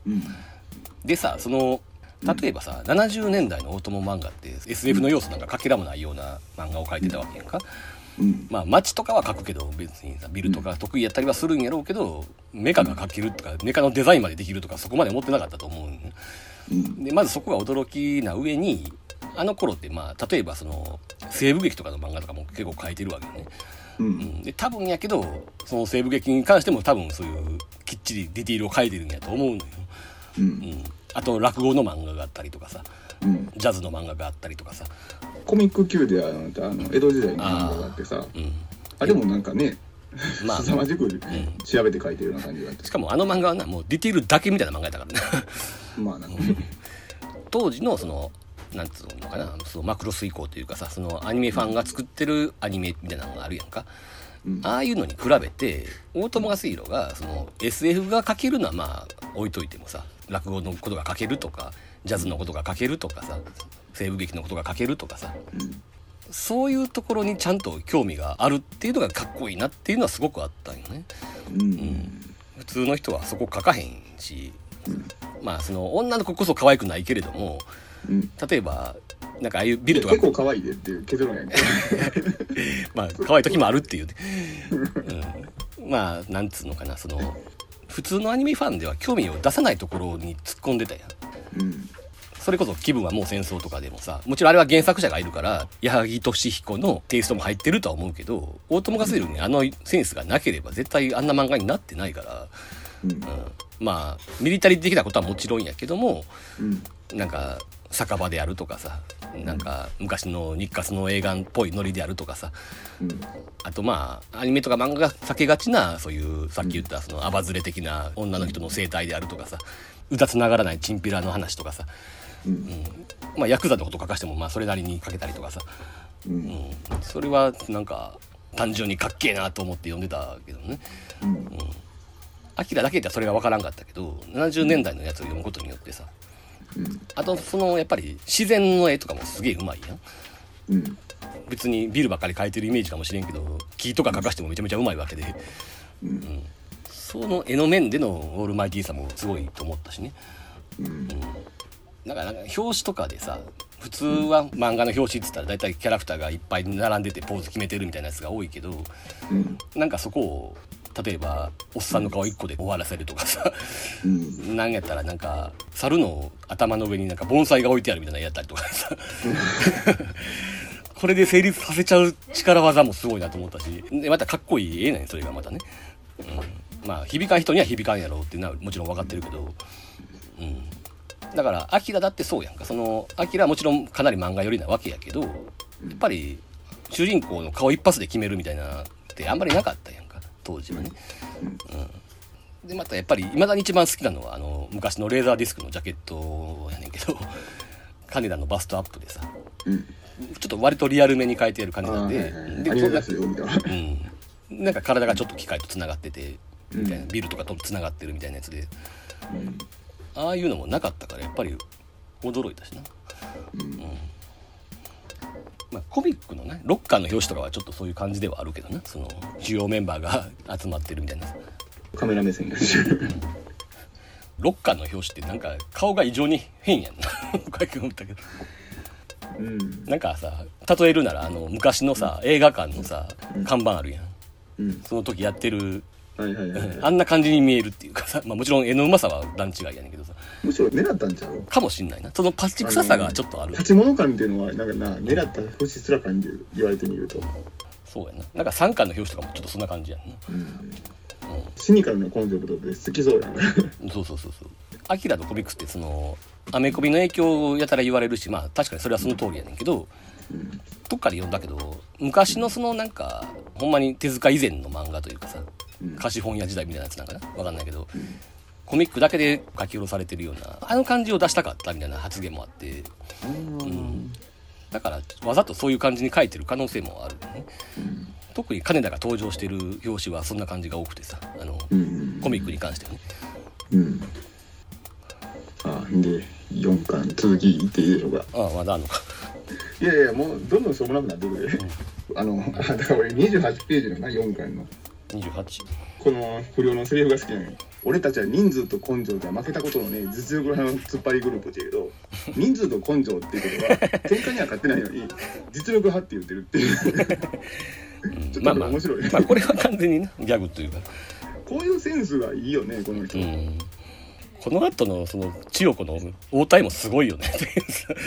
うん。うんでさその例えばさ、70年代の大友漫画って SF の要素なんかかけらもないような漫画を描いてたわけやんか、うん。まあ街とかは描くけど別にさビルとか得意やったりはするんやろうけど、メカが描けるとかメカのデザインまでできるとかそこまで思ってなかったと思う。んようん。でまずそこが驚きな上にあの頃ってまあ例えばその西部劇とかの漫画とかも結構描いてるわけよね、ううん。ん、で多分やけどその西部劇に関しても多分そういうきっちりディティールを描いてるんやと思うのよ、ううん。ん、あと落語の漫画があったりとかさ。うん。ジャズの漫画があったりとかさ、コミック級ではあのあの江戸時代の漫画があってさ。うん、あれもなんかねまあ。凄まじく調べて書いてるような感じがあって。しかもあの漫画はなもうディティールだけみたいな漫画やったから。ね まあなんか当時のそのなんつうのかなそのマクロス以降というかさそのアニメファンが作ってるアニメみたいなのがあるやんか。うん。ああいうのに比べて大友康弘がその SF が書けるのはまあ置いといてもさ落語のことが書けるとかジャズのことが書けるとかさ西部劇のことが書けるとかさうんそういうところにちゃんと興味があるっていうのがかっこいいなっていうのはすごくあったんよね。うん。普通の人はそこ書かへんし、まあその女の子こそ可愛くないけれどもうん。例えばなんかああいうビルとか結構可愛いでっていう結論や まあ可愛い時もあるっていうね、うん、まあなんつうのかなその普通のアニメファンでは興味を出さないところに突っ込んでたやん。うん。それこそ気分はもう戦争とかでもさもちろんあれは原作者がいるから矢作俊彦のテイストも入ってるとは思うけど大友克洋にあのセンスがなければ絶対あんな漫画になってないから、うん。うん、まあミリタリー的なことはもちろんやけどもうん。なんか酒場であるとかさなんか昔の日活の映画っぽいノリであるとかさ。うん。あとまあアニメとか漫画が避けがちなそういうさっき言ったそのアバズレ的な女の人の生態であるとかさ。うだつながらないチンピラの話とかさ、うん。まあ、ヤクザのこと書かしてもまあそれなりに書けたりとかさ、ううん。ん、それはなんか単純にかっけえなと思って読んでたけどね。うん。アキラだけじゃそれが分からんかったけど70年代のやつを読むことによってさうん。あとそのやっぱり自然の絵とかもすげえうまいやん。うん。別にビルばっかり描いてるイメージかもしれんけど木とか描かしてもめちゃめちゃうまいわけで、うん。その絵の面でのオールマイティーさもすごいと思ったしね。うん。なんかなんか表紙とかでさ普通は漫画の表紙って言ったら大体キャラクターがいっぱい並んでてポーズ決めてるみたいなやつが多いけどうん。なんかそこを例えばおっさんの顔一個で終わらせるとかさ。うん。なんやったらなんか猿の頭の上になんか盆栽が置いてあるみたいなのやったりとかさ。これで成立させちゃう力技もすごいなと思ったし。でまたかっこいい絵なんやそれがまたね、うん、まあ響かん人には響かんやろうっていうのはもちろん分かってるけど、うん、だからアキラだってそうやんか。そのアキラはもちろんかなり漫画寄りなわけやけどやっぱり主人公の顔一発で決めるみたいなってあんまりなかったやん。か当時はね。でまたやっぱりいまだに一番好きなのはあの昔のレーザーディスクのジャケットやねんけど 金田のバストアップでさ。うん。ちょっと割とリアルめに描いてる金田で、でアニメ出すよ見たわうん、なんか体がちょっと機械とつながっててみたいな、うんビルとかとつながってるみたいなやつで。うん。ああいうのもなかったからやっぱり驚いたしな、うんまあ、コミックのねロッカーの表紙とかはちょっとそういう感じではあるけどなその主要メンバーが 集まってるみたいな。カメラ目線やしロッカーの表紙ってなんか顔が異常に変やんな。こうやって思ったけど。うん。なんかさ例えるならあの昔のさ映画館のさ看板あるやん。うん。その時やってるはいはいはい。はいあんな感じに見えるっていうかさ、まあ、もちろん絵のうまさは段違いやねんけどさ。むしろ狙ったんちゃう？かもしんないな。そのパチ臭さがちょっとある。立ち物感っていうのはなんかな狙った節すら感じる言われてみると、そうやな。なんか三巻の表紙とかもちょっとそんな感じやんな。うん、シニカルなコンセプトで好きそうやな。そうそうそうそう。アキラのコミックスってそのアメコミの影響をやたら言われるしまあ確かにそれはその通りやねんけどうん。どっかで読んだけど昔のそのなんかほんまに手塚以前の漫画というかさうん貸本屋時代みたいなやつなんかな？わかんないけど。コミックだけで書き下ろされてるようなあの感じを出したかったみたいな発言もあって。うん。だからわざとそういう感じに書いてる可能性もあるよね。特に金田が登場してる表紙はそんな感じが多くてさあのうん。コミックに関してはね。うん。あで4巻続き言っていいでしょうかああまだあんのか。いやいやもうどんどんしょうもなくなってくる、あのあ だから俺28ページのな4巻の28この不良のセリフが好きなのよ俺たちは人数と根性じゃ負けたことのね実力派の突っ張りグループって言うけど 人数と根性っていうことは喧嘩には勝ってないのに実力派って言ってるっていう。ちょっとまあまあ、面白い。まあこれは完全にねギャグというか。こういうセンスがいいよねこの人、うん。この後のその千代子の応対もすごいよね。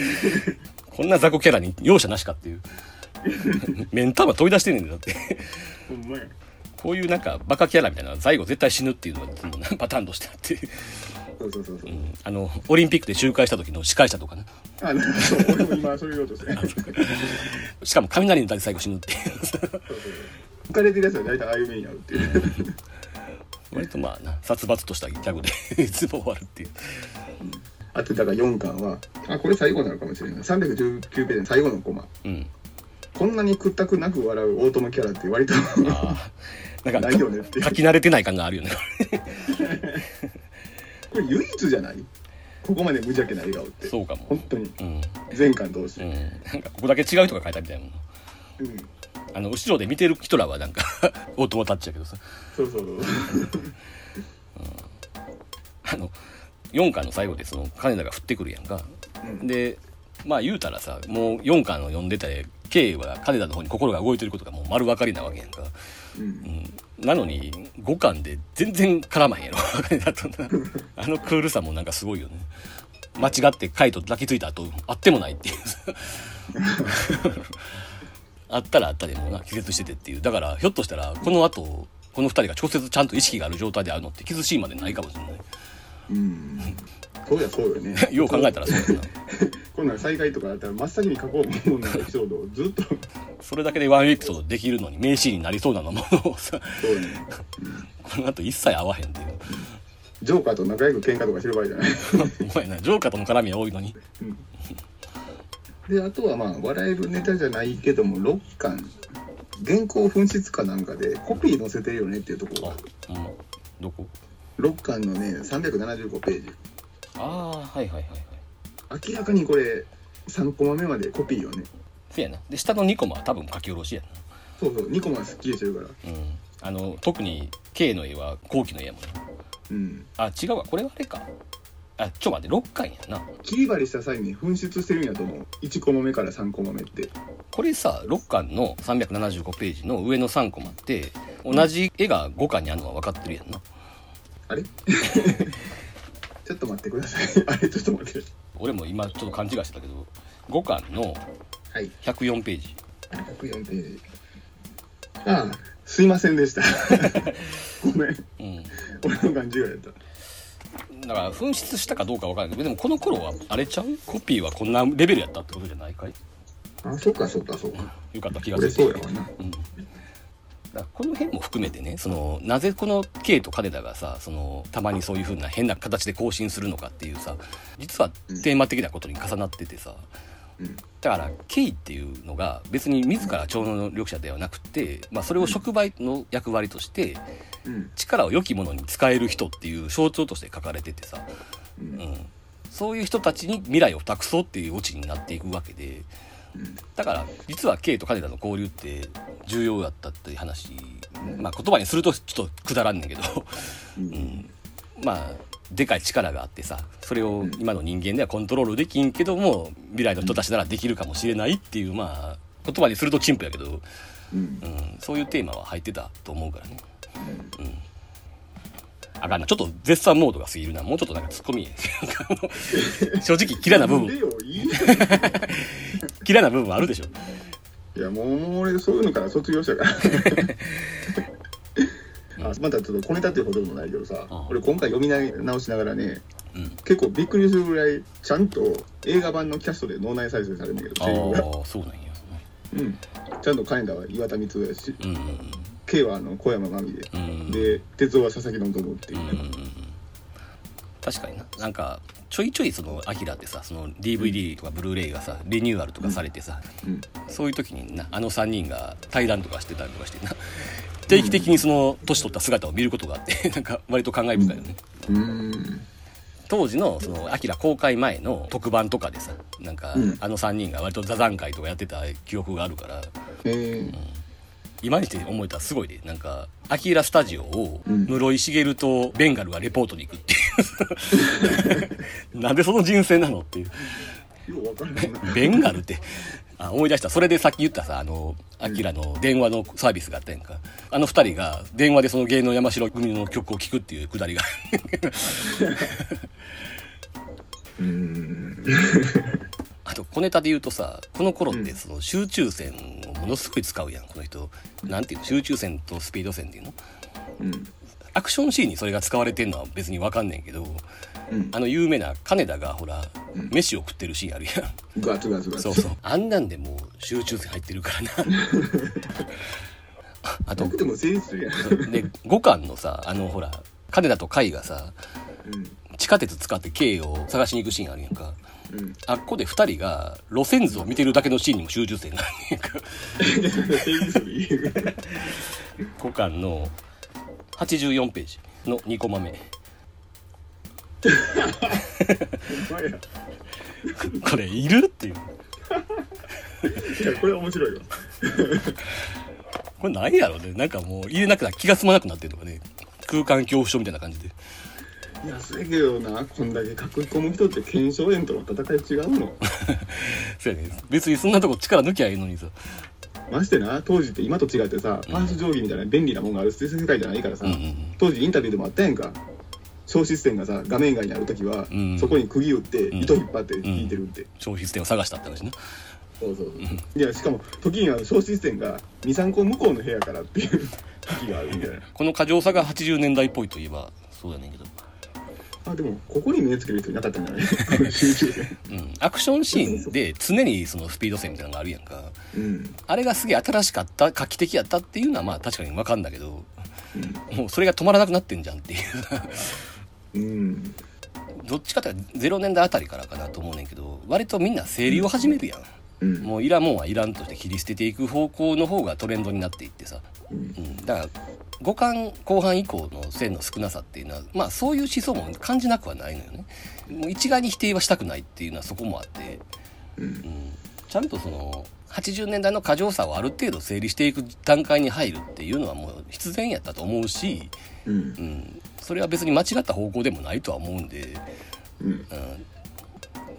こんな雑魚キャラに容赦なしかっていう。目ん玉飛び出してんねんだって。ほんまやこういうなんかバカキャラみたいな最後絶対死ぬっていうのがパターンとしてあって、そうそうそうそう、うん。あのオリンピックで集会した時の司会者とかね。あのそう俺も今それ言おうとして しかも雷に打たれて最後死ぬって。いう浮かれてるやつは大体ああいう目に遭うっていう。割とまあな殺伐としたギャグで いつも終わるっていう。あとだから4巻はあこれ最後なのかもしれない。319ページの最後のコマ。うん。こんなに屈託なく笑う大友キャラって割とああなんかないよねって。書き慣れてない感があるよね。これ唯一じゃない？ここまで無邪気な笑顔って。そうかも。本当に。うん。全巻通して、うん。なんかここだけ違う人が書いたみたいなもん。うん。あの後ろで見てる人らはなんか 大友タッチやけどさ。そうそうそう。あの4巻の最後でその金田が降ってくるやんか、うん。でまあ言うたらさもう4巻を読んでて K は金田の方に心が動いてることがもう丸分かりなわけやんか、うん。うん、なのに5巻で全然絡まへんやろ。あのクールさもなんかすごいよね。間違ってカイと抱きついた後あってもないっていう。あったらあったでもな気絶しててっていう。だからひょっとしたらこの後この2人が直接ちゃんと意識がある状態であるのってキスシーンまでないかもしれない。うん。そうやそうよね。よう考えたらそうやな。こんなん災害とかだったら真っ先に書こうもんなエピソードをずっと。それだけでワンエピソードできるのに名シーンになりそうなものをさそうね。この後一切合わへんっていう。ジョーカーと仲良く喧嘩とかしてる場合じゃない。お前な。ジョーカーとの絡みは多いのに。であとはまあ笑えるネタじゃないけども6巻。原稿紛失かなんかでコピー載せてるよねっていうところが。あうん。どこ？6巻のね375ページああはいはいはいはい。明らかにこれ3コマ目までコピーよね。せやな。で下の2コマは多分書き下ろしやそうそう2コマすっきりしてるから。なうん。あの特に K の絵は後期の絵やもんなうん。あ違うわ。これはあれか。あちょ待って6巻やな。切り張りした際に紛失してるんやと思う。1コマ目から3コマ目って。これさ6巻の375ページの上の3コマって同じ絵が5巻にあるのは分かってるやんな。あれ？ちょっと待ってください。あれちょっと待って。俺も今ちょっと勘違いしてたけど5巻のはい。104ページ。104ページ。ああすいませんでした。ごめん。うん。俺の勘違いやった。だから紛失したかどうかわからないけどでもこの頃はあれちゃう？コピーはこんなレベルやったってことじゃないかい？あそっかそっかそっか。よかった気が俺する。そうやわな。うん、だこの辺も含めてねそのなぜこの K と金田がさそのたまにそういう風な変な形で更新するのかっていうさ実はテーマ的なことに重なっててさ、うん。だから K っていうのが別に自ら超能力者ではなくて、まあ、それを触媒の役割としてうん。力を良きものに使える人っていう象徴として書かれててさ、ううん。ん、そういう人たちに未来を託そうっていうオチになっていくわけでうんだから実は K と金田の交流って重要だったっていう話、まあ、言葉にするとちょっとくだらんねんけど、ううん。ん、まあでかい力があってさそれを今の人間ではコントロールできんけども未来の人たちならできるかもしれないっていうまあ言葉にすると陳腐やけど、うん。うん、そういうテーマは入ってたと思うからね。うんあかんなちょっと絶賛モードが過ぎるな。もうちょっとなんかツッコミ。正直嫌いな部分。嫌いな部分はあるでしょ。いやもう俺そういうのから卒業したから。あまたちょっと小ネタっていうほどでもないけどさ、うん。俺今回読み直しながらねうん結構びっくりするぐらいちゃんと映画版のキャストで脳内再生されるんだけどああそうなんやうん、ちゃんと金田は岩田光やしうんうん K はあの小山真美で、うん。うんで哲夫は佐々木希っていう。う、んうんうん。確かにな。なんかちょいちょいそのアキラってさその DVD とかブルーレイがさリニューアルとかされてさ、うん。そういう時になあの3人が対談とかしてたりとかしてな。定期的にその年取った姿を見ることがあって なんか割と感慨深いよね、うーん。当時のそのアキラ公開前の特番とかでさなんかうん。あの3人が割と座談会とかやってた記憶があるから。えー今にして思えたらすごいでなんかアキラスタジオをうん。室井茂とベンガルがレポートに行くっていう。なんでその人生なのっていう。ベンガルって。あ思い出した。それでさっき言ったさあのアキラの電話のサービスがあったやんか。あの二人が電話でその芸能山城組の曲を聴くっていうくだりが うーん。あ と小ネタで言うとさこの頃ってその集中線をものすごい使うやん。この人なんていうの？集中線とスピード線っていうの？うん。アクションシーンにそれが使われてんのは別にわかんねんけどうん。あの有名な金田がほら飯を食ってるシーンあるやん。ガツガツガツそうそう。あんなんでもう集中線入ってるからな。あと僕でも成立するやん。で五巻のさあのほら金田と甲斐がさうん。地下鉄使って K を探しに行くシーンあるやんかうん。あっこで2人が路線図を見てるだけのシーンにも集中線があるやんか。成立する理由が5巻の84ページの2コマ目。これいる？っていう。いやこれ面白いわ。これ何やろうね。なんかもう入れなくな気が済まなくなってるのかね。空間恐怖症みたいな感じでいやそれけどなこんだけ書き込む人って腱鞘炎との戦い違うの。そうやね。別にそんなとこ力抜きゃいいのにさ。ましてな当時って今と違ってさパース定規みたいな便利なもんがある世界じゃないからさ、うんうん当時インタビューでもあったやんか。小システムがさ画面外にある時は、うんそこに釘打ってん。糸引っ張って引いてるって、消費点を探したって話ねそうそうそう。いやしかも時には小システムが23個向こうの部屋からっていう時があるみたいなこの過剰さが80年代っぽいといえばそうやねんけどあでもここに目つける人いなかったんじゃない？うん、アクションシーンで常にそのスピード線みたいなのがあるやんか。うん。あれがすげえ新しかった画期的やったっていうのはまあ確かに分かんだけどうん。もうそれが止まらなくなってんじゃんっていう。うん。どっちかっていうと0年代あたりからかなと思うねんけど割とみんな整理を始めるやん、うん。もういらんもんはいらんとして切り捨てていく方向の方がトレンドになっていってさ、うん。うん、だから5巻後半以降の線の少なさっていうのはまあそういう思想も感じなくはないのよね。もう一概に否定はしたくないっていうのはそこもあって、うん。うん、ちゃんとその80年代の過剰さをある程度整理していく段階に入るっていうのはもう必然やったと思うし、うん。うん、それは別に間違った方向でもないとは思うんで、うん。うん、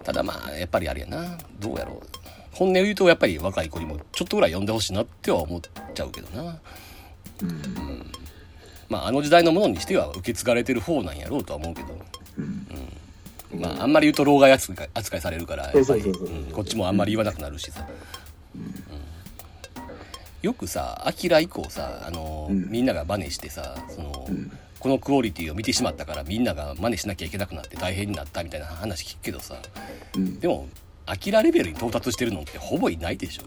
ただまあやっぱりあれやな。どうやろう本音を言うとやっぱり若い子にもちょっとぐらい読んでほしいなっては思っちゃうけどな。うん。まああの時代のものにしては受け継がれてる方なんやろうとは思うけど、うん。まああんまり言うと老害扱い扱いされるからやっぱりそうんこっちもあんまり言わなくなるしさ、うん。よくさ「アキラ」以降さあの、うん。みんなが真似してさその、うん。このクオリティを見てしまったからみんなが真似しなきゃいけなくなって大変になったみたいな話聞くけどさ。うん。でもアキラレベルに到達してるのってほぼいないでしょ？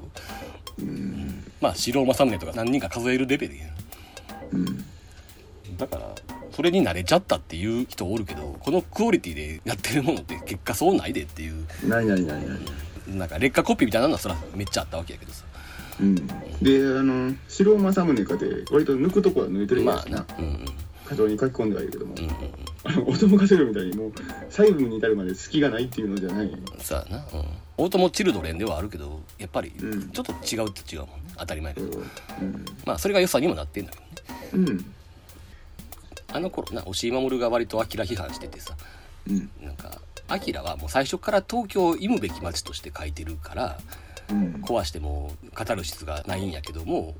うん。まあ白政宗とか何人か数えるレベルやうん。だからそれに慣れちゃったっていう人おるけどこのクオリティでやってるものって結果そうないでっていうないないないない。なんか劣化コピーみたいなのはそらめっちゃあったわけやけどさ。うん。であの白政宗かで割と抜くとこは抜いてるまあな。うんうん過剰に書き込んではいるけどもうん音も稼ぐみたいにもう細部に至るまで隙がないっていうのじゃない。うんさあな、うん、オートモチルドレンではあるけどやっぱりうん。ちょっと違うって違うもんね。当たり前だけど。う。ん。まあそれが良さにもなってんだけどね。うん。あの頃な押井守が割とアキラ批判しててさ。うん。なんかアキラはもう最初から東京を忌むべき街として書いてるからうん。壊してもカタルシスがないんやけども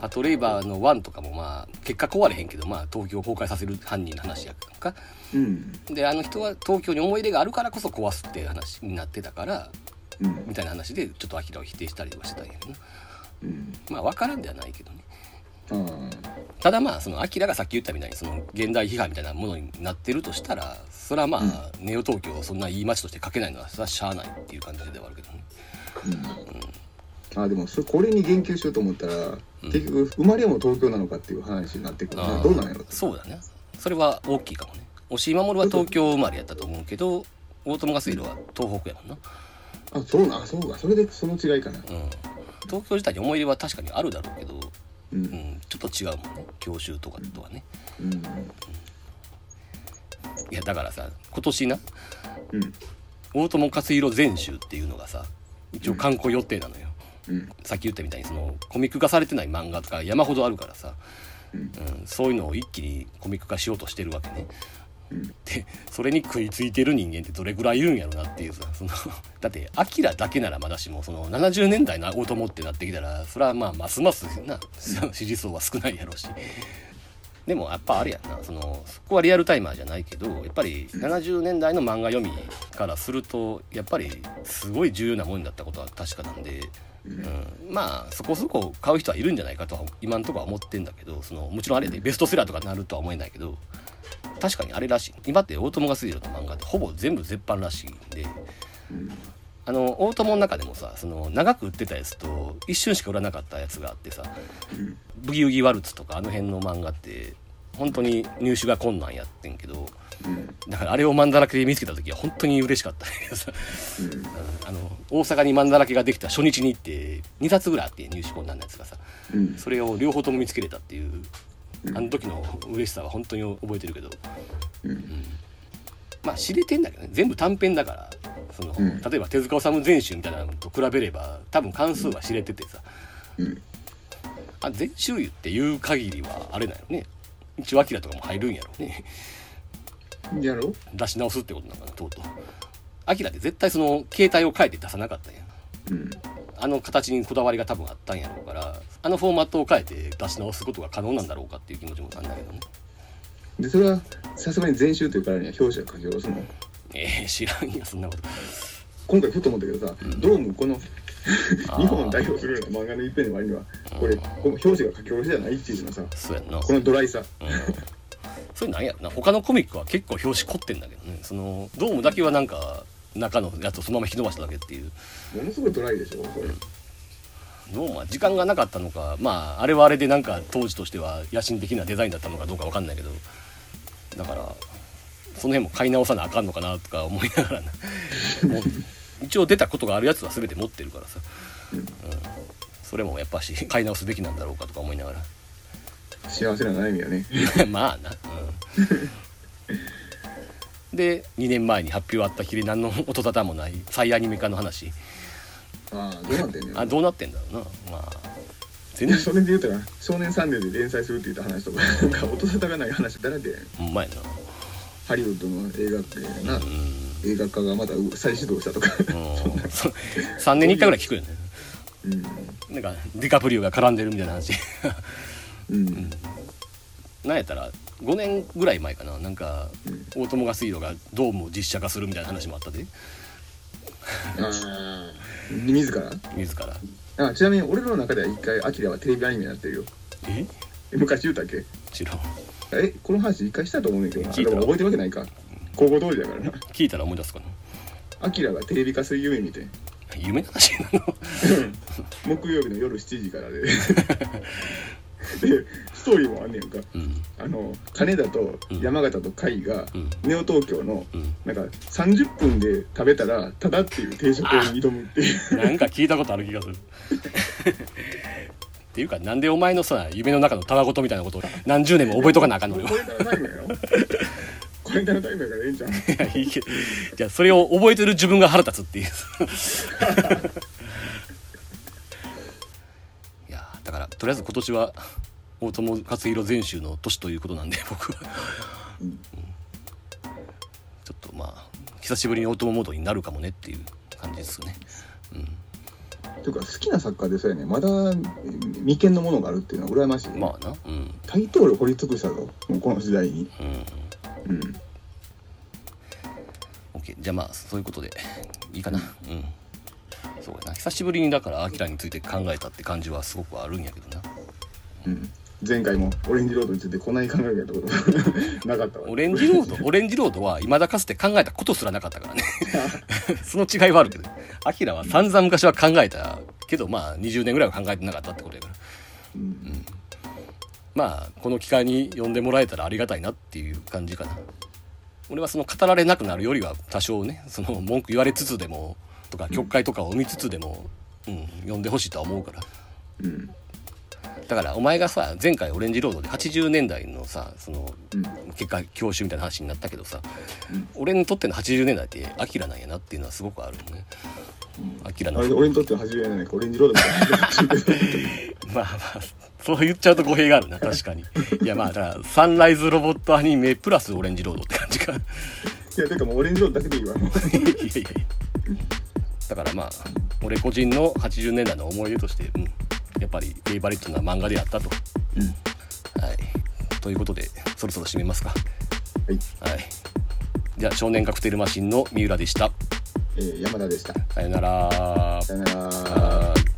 パトレイバーの1とかもまあ結果壊れへんけどまあ東京を崩壊させる犯人の話やんか。うん。であの人は東京に思い出があるからこそ壊すっていう話になってたからうん。みたいな話でちょっとアキラを否定したりはしてたんやけどな。うん。まあ分からんではないけどね。あただまあそのアキラがさっき言ったみたいにその現代批判みたいなものになってるとしたらそれはまあ、ネオ東京をそんないい街として書けないのはそれはしゃあないっていう感じではあるけどね。ああでもそこれに言及しようと思ったら、結局生まれも東京なのかっていう話になってくるどうなんやろそうだね。それは大きいかもね。押井守は東京生まれやったと思うけど大友克洋は東北やもんな。あそうなあそうか。それでその違いかな。うん。東京自体に思い入れは確かにあるだろうけど、ううん。ん、ちょっと違うもんね。教習とかとはね。うん。いやだからさ今年なうん。大友克洋全集っていうのがさ一応観光予定なのよ、うん。さっき言ったみたいにそのコミック化されてない漫画とか山ほどあるからさ、うん。うん、そういうのを一気にコミック化しようとしてるわけね。うん。でそれに食いついてる人間ってどれぐらいいるんやろなっていうさその だってアキラだけならまだしもその70年代の大友ってなってきたらそれはまあますますな支持層は少ないやろうし。でもやっぱあれやんなそのそこはリアルタイマーじゃないけどやっぱり70年代の漫画読みからするとやっぱりすごい重要なもんだったことは確かなんで。うん、まあそこそこ買う人はいるんじゃないかとは今のところは思ってんだけどそのもちろんあれでベストセラーとかなるとは思えないけど確かにあれらしい。今って大友が水路の漫画ってほぼ全部絶版らしいんでうんあの大友の中でもさその長く売ってたやつと一瞬しか売らなかったやつがあってさうん「ブギウギワルツ」とかあの辺の漫画って本当に入手が困難やってんけどうん。だからあれを漫だらけで見つけた時は本当に嬉しかった。んやけどさうん。あの大阪に漫だらけができた初日に行って2冊ぐらいあって入手困難なやつがさうん。それを両方とも見つけれたっていううん。あの時の嬉しさは本当に覚えてるけどうん。まあ知れてんだけどね。全部短編だからその、うん。例えば手塚治虫全集みたいなのと比べれば多分関数は知れててさ。うん。あ全集っていう限りはあれだよね一応アキラとかも入るんやろ。うねやろ？出し直すってことなのかなとうとう。アキラって絶対その携帯を変えて出さなかったんや。うん。あの形にこだわりが多分あったんやろうからあのフォーマットを変えて出し直すことが可能なんだろうかっていう気持ちもあんだけどね。でそれはさすがに全集というからには表紙は書き下ろすの？えー、知らんやそんなこと。今回ふと思ったけどさ、どうもこのあー日本を代表するような漫画の一辺の割にはこれこの表紙が書き下ろしじゃないっていうのさそうやんな。このドライさ。それなんやろ。な他のコミックは結構表紙凝ってんだけどね。そのドームだけはなんか中のやつをそのまま引き伸ばしただけっていう。ものすごいドライでしょこれ。ドームは時間がなかったのかまああれはあれでなんか当時としては野心的なデザインだったのかどうかわかんないけど。だからその辺も買い直さなあかんのかなとか思いながらな 一応出たことがあるやつは全て持ってるからさ、うん、それもやっぱし買い直すべきなんだろうかとか思いながら。幸せな悩みやね。まあな、うん、で2年前に発表あったきり何の音沙汰もない再アニメ化の話。ああどうなってんねんあどうなってんだろうな。まあ。全然。それで言うたら「少年サンデー」で連載するって言った話とかなんか音沙汰がない話だらけほんまやな。ハリウッドの映画ってな、うん映画化がまた再始動したとか。うん。そ3年に1回ぐらい聞くよね。うん。なんかディカプリオが絡んでるみたいな話。うん。なんやったら5年ぐらい前かな。なんか大友が水路がドームを実写化するみたいな話もあったで。ああ自ら？自ら。あちなみに俺の中では一回アキラはテレビアニメになってるよ。え？え昔言うたっけ？知らん。えこの話一回したと思うねんけど覚えてるわけないか高校通りだから。な聞いたら思い出すかな？アキラがテレビ化する夢見て。夢の話なの？木曜日の夜7時からで。でストーリーもあんねんか。うん。あの金田と山形と甲斐がうん。ネオ東京のうん。なんか30分で食べたらただっていう定食に挑むっていう。なんか聞いたことある気がする。っていうかなんでお前のさ夢の中のたわごとみたいなことを何十年も覚えとかなあかんのよ。これからタイムやろこれからタイムやからええんちゃう？いやいいけど。じゃあそれを覚えてる自分が腹立つっていう。いやだからとりあえず今年は大友克洋全集の年ということなんで僕は、うん。ちょっとまあ久しぶりに大友モードになるかもねっていう感じですね。というか好きな作家でそうやねまだ未見のものがあるっていうのは羨ましい、まあな。うん。タイトル掘り尽くしたぞもうこの時代に。うんうん。OK じゃあまあそういうことでいいかな。うん。そうやな。久しぶりにだからアキラについて考えたって感じはすごくあるんやけどな。うん。前回もオレンジロードについてこんなに考えたこと なかったわ。オレンジロード？オレンジロードは未だかつて考えたことすらなかったからね。その違いはあるけど。アキラは散々昔は考えたけどまあ20年ぐらいは考えてなかったってことやから。うんまあこの機会に呼んでもらえたらありがたいなっていう感じかな。俺はその語られなくなるよりは多少ねその文句言われつつでもとか曲解とかを生みつつでも、うん、読んでほしいとは思うから。うんだからお前がさ前回オレンジロードで80年代のさそのうん結果教習みたいな話になったけどさ、うん俺にとっての80年代ってアキラなんやなっていうのはすごくあるのね。アキラの。俺にとっては初めないかオレンジロードみたいな。まあまあそう言っちゃうと語弊があるな確かに。いやまあだからサンライズロボットアニメプラスオレンジロードって感じか。いいやてかもうオレンジロードだけでいいわ。もうやいやいやだからまあ俺個人の80年代の思い出として、うん、やっぱりフェイバリットな漫画であったと、はい。ということでそろそろ締めますか。はい、はい。じゃあ少年カクテルマシンの三浦でした。えー山田でした。さよなら。さよなら